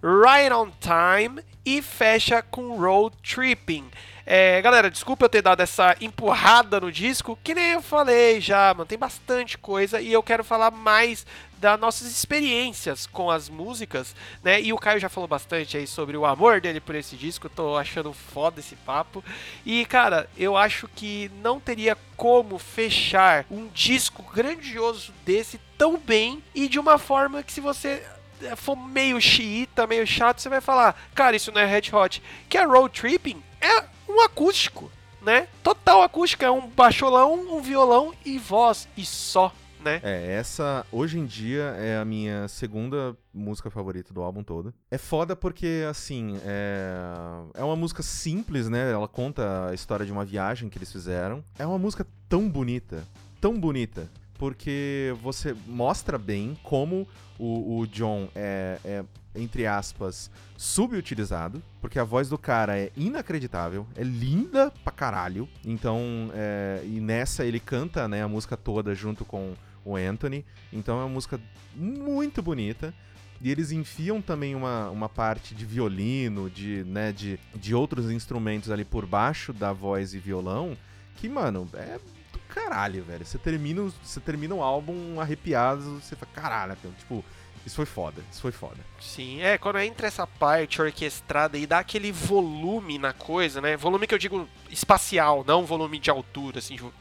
Right on Time e fecha com Road Tripping. É, galera, desculpa eu ter dado essa empurrada no disco, que nem eu falei já, mano, tem bastante coisa e eu quero falar mais das nossas experiências com as músicas, né? E o Caio já falou bastante aí sobre o amor dele por esse disco, tô achando foda esse papo. E, cara, eu acho que não teria como fechar um disco grandioso desse tão bem e de uma forma que se você for meio xiita, meio chato, você vai falar, cara, isso não é Red Hot. Que é Road Tripping é um acústico, né? Total acústico, é um baixolão, um violão e voz, e só, né? É, essa hoje em dia é a minha segunda música favorita do álbum todo. É foda porque, assim, é, é uma música simples, né? Ela conta a história de uma viagem que eles fizeram. É uma música tão bonita, tão bonita, porque você mostra bem como o, o John é, é, entre aspas, subutilizado, porque a voz do cara é inacreditável, é linda pra caralho. Então, é, e nessa ele canta né, a música toda junto com o Anthony. Então é uma música muito bonita. E eles enfiam também uma, uma parte de violino, de, né, de, de outros instrumentos ali por baixo da voz e violão, que, mano, é caralho, velho. Você termina, você termina o álbum arrepiado, você fala, caralho, meu, tipo, isso foi foda, isso foi foda. Sim, é, quando entra essa parte orquestrada e dá aquele volume na coisa, né? Volume que eu digo espacial, não volume de altura, assim, de-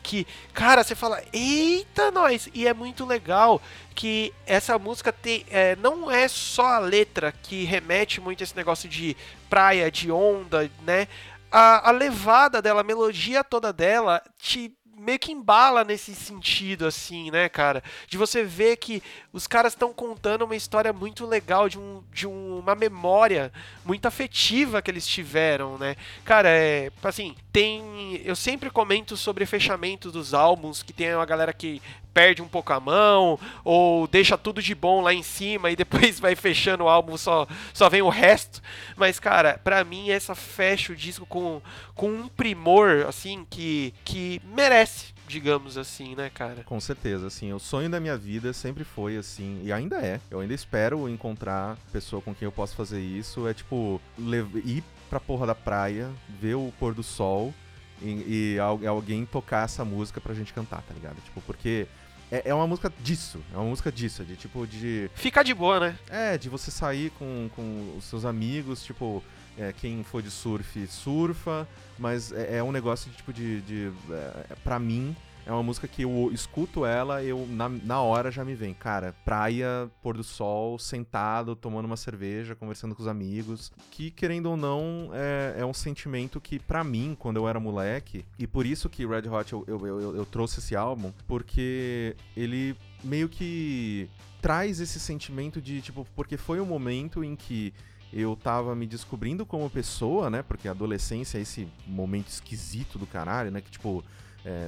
que, cara, você fala, eita, nós! E é muito legal que essa música tem, é, não é só a letra que remete muito a esse negócio de praia, de onda, né? A, a levada dela, a melodia toda dela, te meio que embala nesse sentido, assim, né, cara? De você ver que os caras estão contando uma história muito legal, de, um, de um- uma memória muito afetiva que eles tiveram, né? Cara, é. Assim, tem. Eu sempre comento sobre fechamento dos álbuns, que tem uma galera que perde um pouco a mão, ou deixa tudo de bom lá em cima e depois vai fechando o álbum, só, só vem o resto. Mas, cara, pra mim essa fecha o disco com, com um primor, assim, que, que merece, digamos assim, né, cara? Com certeza, assim, o sonho da minha vida sempre foi assim, e ainda é. Eu ainda espero encontrar pessoa com quem eu possa fazer isso. É tipo, ir pra porra da praia, ver o pôr do sol e, e al- alguém tocar essa música pra gente cantar, tá ligado? Tipo, porque é, é uma música disso, é uma música disso, de tipo, de. Fica de boa, né? É, de você sair com, com os seus amigos, tipo, é, quem for de surf, surfa, mas é, é um negócio de tipo de. de é, pra mim, é uma música que eu escuto ela, eu na, na hora já me vem, cara, praia, pôr do sol, sentado, tomando uma cerveja, conversando com os amigos, que querendo ou não, é, é um sentimento que pra mim, quando eu era moleque, e por isso que Red Hot eu, eu, eu, eu trouxe esse álbum, porque ele meio que traz esse sentimento de, tipo, porque foi um momento em que eu tava me descobrindo como pessoa, né? Porque a adolescência é esse momento esquisito do caralho, né? Que, tipo,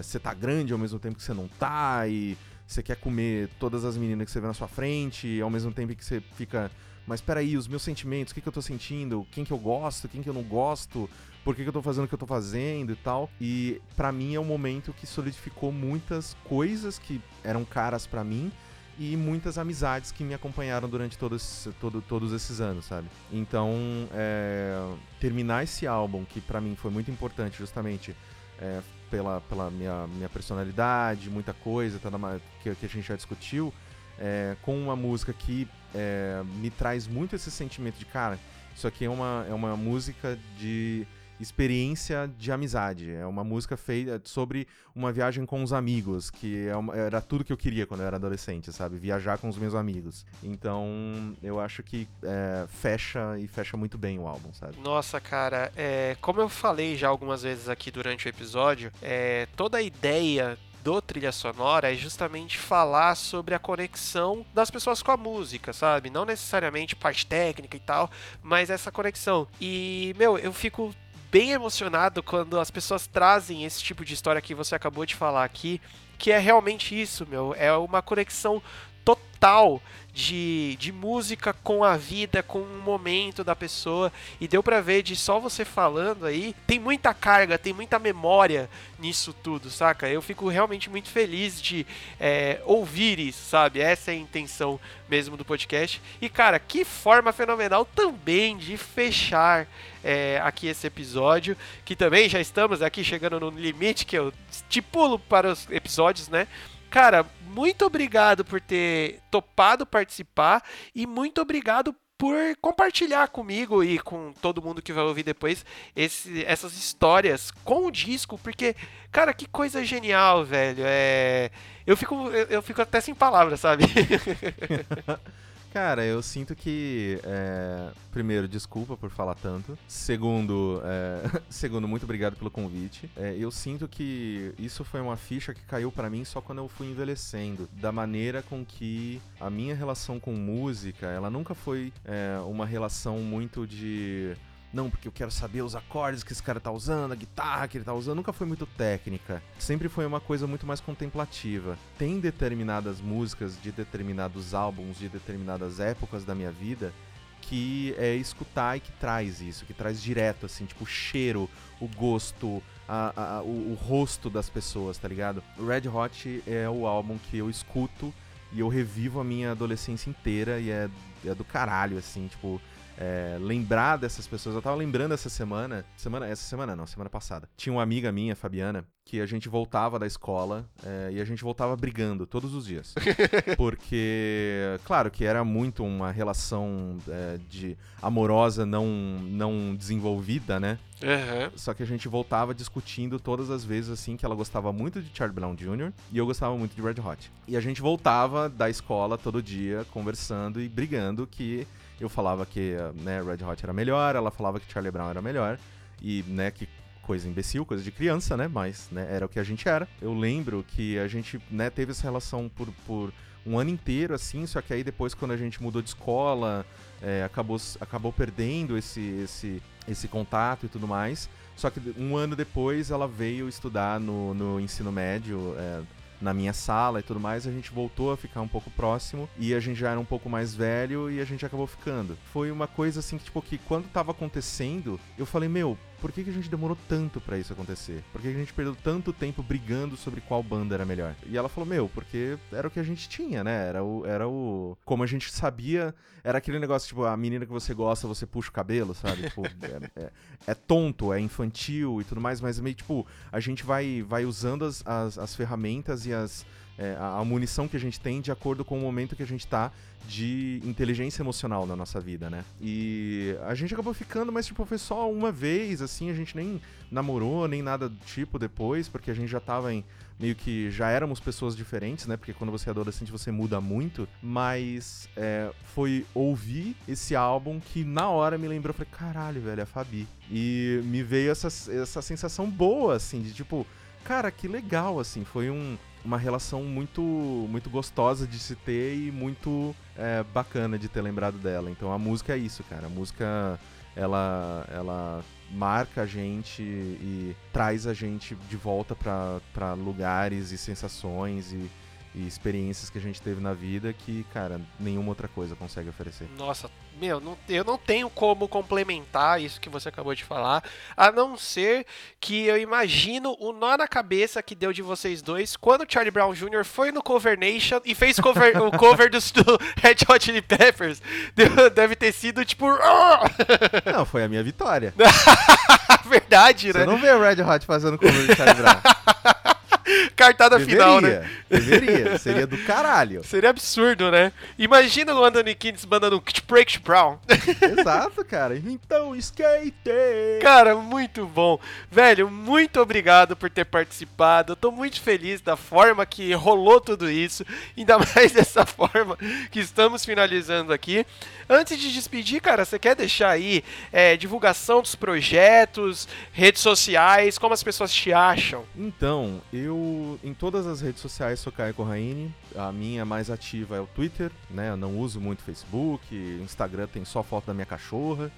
você tá grande ao mesmo tempo que você não tá, e você quer comer todas as meninas que você vê na sua frente, ao mesmo tempo que você fica. Mas peraí, os meus sentimentos, o que, que eu tô sentindo? Quem que eu gosto, quem que eu não gosto? Por que, que eu tô fazendo o que eu tô fazendo e tal? E pra mim é um momento que solidificou muitas coisas que eram caras pra mim e muitas amizades que me acompanharam durante todos, todo, todos esses anos, sabe? Então, é, terminar esse álbum, que pra mim foi muito importante justamente é, pela, pela minha, minha personalidade, muita coisa tá, na- que, que a gente já discutiu, é, com uma música que é, me traz muito esse sentimento de, cara, isso aqui é uma, é uma música de experiência de amizade. É uma música feita sobre uma viagem com os amigos, que é uma- era tudo que eu queria quando eu era adolescente, sabe? Viajar com os meus amigos. Então, eu acho que é, fecha e fecha muito bem o álbum, sabe? Nossa, cara, é, como eu falei já algumas vezes aqui durante o episódio, é, toda a ideia do trilha sonora é justamente falar sobre a conexão das pessoas com a música, sabe? Não necessariamente parte técnica e tal, mas essa conexão. E, meu, eu fico bem emocionado quando as pessoas trazem esse tipo de história que você acabou de falar aqui, que é realmente isso, meu. É uma conexão total de, de música com a vida, com o momento da pessoa. E deu pra ver de só você falando aí, tem muita carga, tem muita memória nisso tudo, saca? Eu fico realmente muito feliz de é, ouvir isso, sabe? Essa é a intenção mesmo do podcast. E cara, que forma fenomenal também de fechar é, aqui esse episódio, que também já estamos aqui chegando no limite que eu estipulo para os episódios, né? Cara, muito obrigado por ter topado participar e muito obrigado por compartilhar comigo e com todo mundo que vai ouvir depois esse- essas histórias com o disco, porque, cara, que coisa genial, velho. É, eu fico, eu, eu fico até sem palavras, sabe? Cara, eu sinto que. é, primeiro, desculpa por falar tanto. Segundo, é, segundo, muito obrigado pelo convite. É, eu sinto que isso foi uma ficha que caiu pra mim só quando eu fui envelhecendo. Da maneira com que a minha relação com música, ela nunca foi uma relação muito de. Não, porque eu quero saber os acordes que esse cara tá usando, a guitarra que ele tá usando. Nunca foi muito técnica. Sempre foi uma coisa muito mais contemplativa. Tem determinadas músicas de determinados álbuns, de determinadas épocas da minha vida que é escutar e que traz isso, que traz direto, assim, tipo, o cheiro, o gosto, a- a- o, o rosto das pessoas, tá ligado? Red Hot é o álbum que eu escuto e eu revivo a minha adolescência inteira e é, é do caralho, assim, tipo. É, lembrar dessas pessoas. Eu tava lembrando essa semana, semana, essa semana não, semana passada. Tinha uma amiga minha, Fabiana, que a gente voltava da escola é, e a gente voltava brigando todos os dias. Porque, claro, que era muito uma relação é, de amorosa não, não desenvolvida, né? Aham. Só que a gente voltava discutindo todas as vezes, assim, que ela gostava muito de Charlie Brown Jr. e eu gostava muito de Red Hot. E a gente voltava da escola todo dia, conversando e brigando que eu falava que, né, Red Hot era melhor, ela falava que Charlie Brown era melhor. E, né, que coisa imbecil, coisa de criança, né, mas, né, era o que a gente era. Eu lembro que a gente, né, teve essa relação por... por um ano inteiro, assim, só que aí depois, quando a gente mudou de escola, é, acabou, acabou perdendo esse, esse, esse contato e tudo mais. Só que um ano depois ela veio estudar no, no ensino médio, é, na minha sala e tudo mais, a gente voltou a ficar um pouco próximo e a gente já era um pouco mais velho e a gente acabou ficando. Foi uma coisa assim que, tipo, que quando tava acontecendo, eu falei, meu, por que, que a gente demorou tanto pra isso acontecer? Por que, que a gente perdeu tanto tempo brigando sobre qual banda era melhor? E ela falou, meu, porque era o que a gente tinha, né? Era o. Era o como a gente sabia, era aquele negócio, tipo, a menina que você gosta, você puxa o cabelo, sabe? Tipo, é, é- é tonto, é infantil e tudo mais, mas meio tipo, a gente vai, vai usando as, as, as ferramentas e as, é, a, munição que a gente tem de acordo com o momento que a gente tá de inteligência emocional na nossa vida, né? E a gente acabou ficando, mas tipo, foi só uma vez, assim, a gente nem namorou, nem nada do tipo depois, porque a gente já tava em. Meio que já éramos pessoas diferentes, né? Porque quando você é adolescente você muda muito. Mas é, foi ouvir esse álbum que na hora me lembrou, falei, caralho, velho, é a Fabi. E me veio essa, essa sensação boa, assim, de tipo, cara, que legal, assim. Foi um, uma relação muito, muito gostosa de se ter e muito é, bacana de ter lembrado dela. Então a música é isso, cara. A música ela, ela marca a gente e traz a gente de volta pra lugares e sensações e, e experiências que a gente teve na vida que, cara, nenhuma outra coisa consegue oferecer. Nossa, meu, não- eu não tenho como complementar isso que você acabou de falar, a não ser que eu imagino o nó na cabeça que deu de vocês dois quando o Charlie Brown Jr. foi no Cover Nation e fez cover- o cover dos, do Red Hot Chili Peppers. Deve ter sido tipo. Não, foi a minha vitória. Verdade, Você né? não vê o Red Hot fazendo cover de Charlie Brown. Cartada final, né? Deveria, deveria. Seria do caralho. Seria absurdo, né? Imagina o Anthony Kiedis mandando um Break Brown. Exato, cara. Então, skate! Cara, muito bom. Velho, muito obrigado por ter participado. Eu tô muito feliz da forma que rolou tudo isso. Ainda mais dessa forma que estamos finalizando aqui. Antes de despedir, cara, você quer deixar aí é, divulgação dos projetos, redes sociais, como as pessoas te acham? Então, eu em todas as redes sociais sou Caio Corraine. A minha mais ativa é o Twitter, né? Eu não uso muito Facebook, Instagram tem só foto da minha cachorra.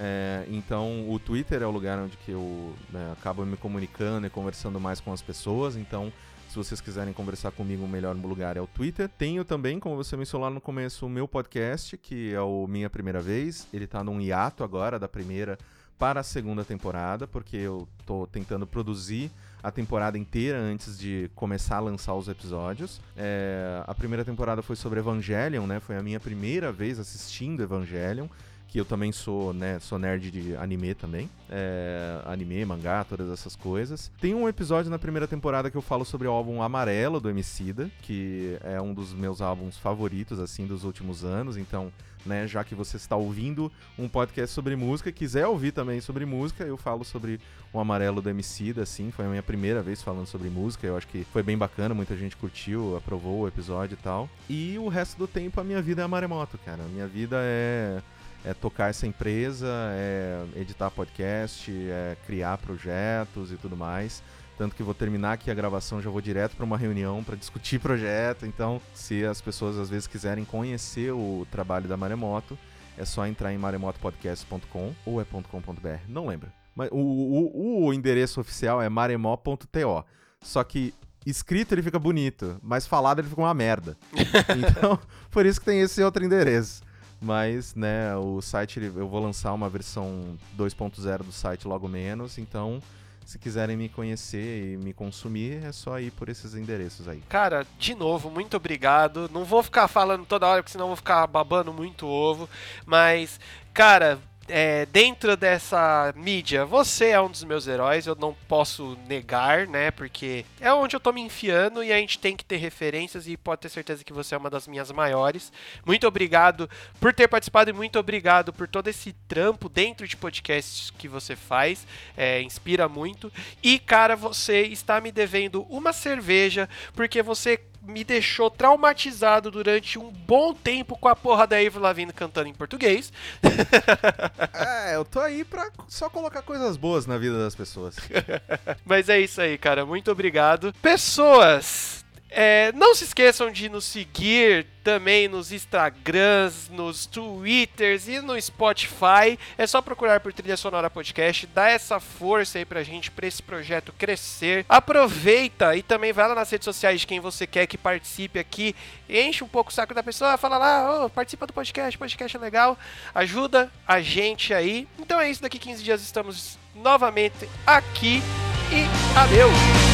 É, então, o Twitter é o lugar onde que eu né, acabo me comunicando e conversando mais com as pessoas. Então, se vocês quiserem conversar comigo, o melhor lugar é o Twitter. Tenho também, como você mencionou lá no começo, o meu podcast, que é o Minha Primeira Vez. Ele tá num hiato agora, da primeira para a segunda temporada, porque eu tô tentando produzir a temporada inteira antes de começar a lançar os episódios. É, a primeira temporada foi sobre Evangelion, né? Foi a minha primeira vez assistindo Evangelion que eu também sou, né, sou nerd de anime também. É, anime, mangá, todas essas coisas. Tem um episódio na primeira temporada que eu falo sobre o álbum Amarelo do Emicida, que é um dos meus álbuns favoritos, assim, dos últimos anos. Então, né, já que você está ouvindo um podcast sobre música, quiser ouvir também sobre música, eu falo sobre o Amarelo do Emicida, assim, foi a minha primeira vez falando sobre música, eu acho que foi bem bacana, muita gente curtiu, aprovou o episódio e tal. E o resto do tempo a minha vida é a maremoto, cara. A minha vida é é tocar essa empresa, é editar podcast, é criar projetos e tudo mais. Tanto que vou terminar aqui a gravação, já vou direto para uma reunião para discutir projeto. Então, se as pessoas às vezes quiserem conhecer o trabalho da Maremoto, é só entrar em maremotopodcast.com ou é .com.br, não lembro. Mas o, o, o endereço oficial é maremó.to. Só que escrito ele fica bonito, mas falado ele fica uma merda. então, por isso que tem esse outro endereço. Mas, né, o site, eu vou lançar uma versão 2.0 do site logo menos, então se quiserem me conhecer e me consumir, é só ir por esses endereços aí. Cara, de novo, muito obrigado. Não vou ficar falando toda hora, porque senão vou ficar babando muito ovo. Mas, cara, é, dentro dessa mídia, você é um dos meus heróis, eu não posso negar, né? Porque é onde eu tô me enfiando e a gente tem que ter referências e pode ter certeza que você é uma das minhas maiores. Muito obrigado por ter participado e muito obrigado por todo esse trampo dentro de podcasts que você faz. É, inspira muito. E, cara, você está me devendo uma cerveja porque você me deixou traumatizado durante um bom tempo com a porra da Avril Lavigne cantando em português. é, eu tô aí pra só colocar coisas boas na vida das pessoas. Mas é isso aí, cara. Muito obrigado. Pessoas, é, não se esqueçam de nos seguir também nos Instagrams, nos Twitters e no Spotify. É só procurar por Trilha Sonora Podcast, dá essa força aí pra gente, pra esse projeto crescer. Aproveita e também vai lá nas redes sociais de quem você quer que participe aqui. Enche um pouco o saco da pessoa, fala lá, oh, participa do podcast, podcast é legal. Ajuda a gente aí. Então é isso, daqui 15 dias estamos novamente aqui e adeus!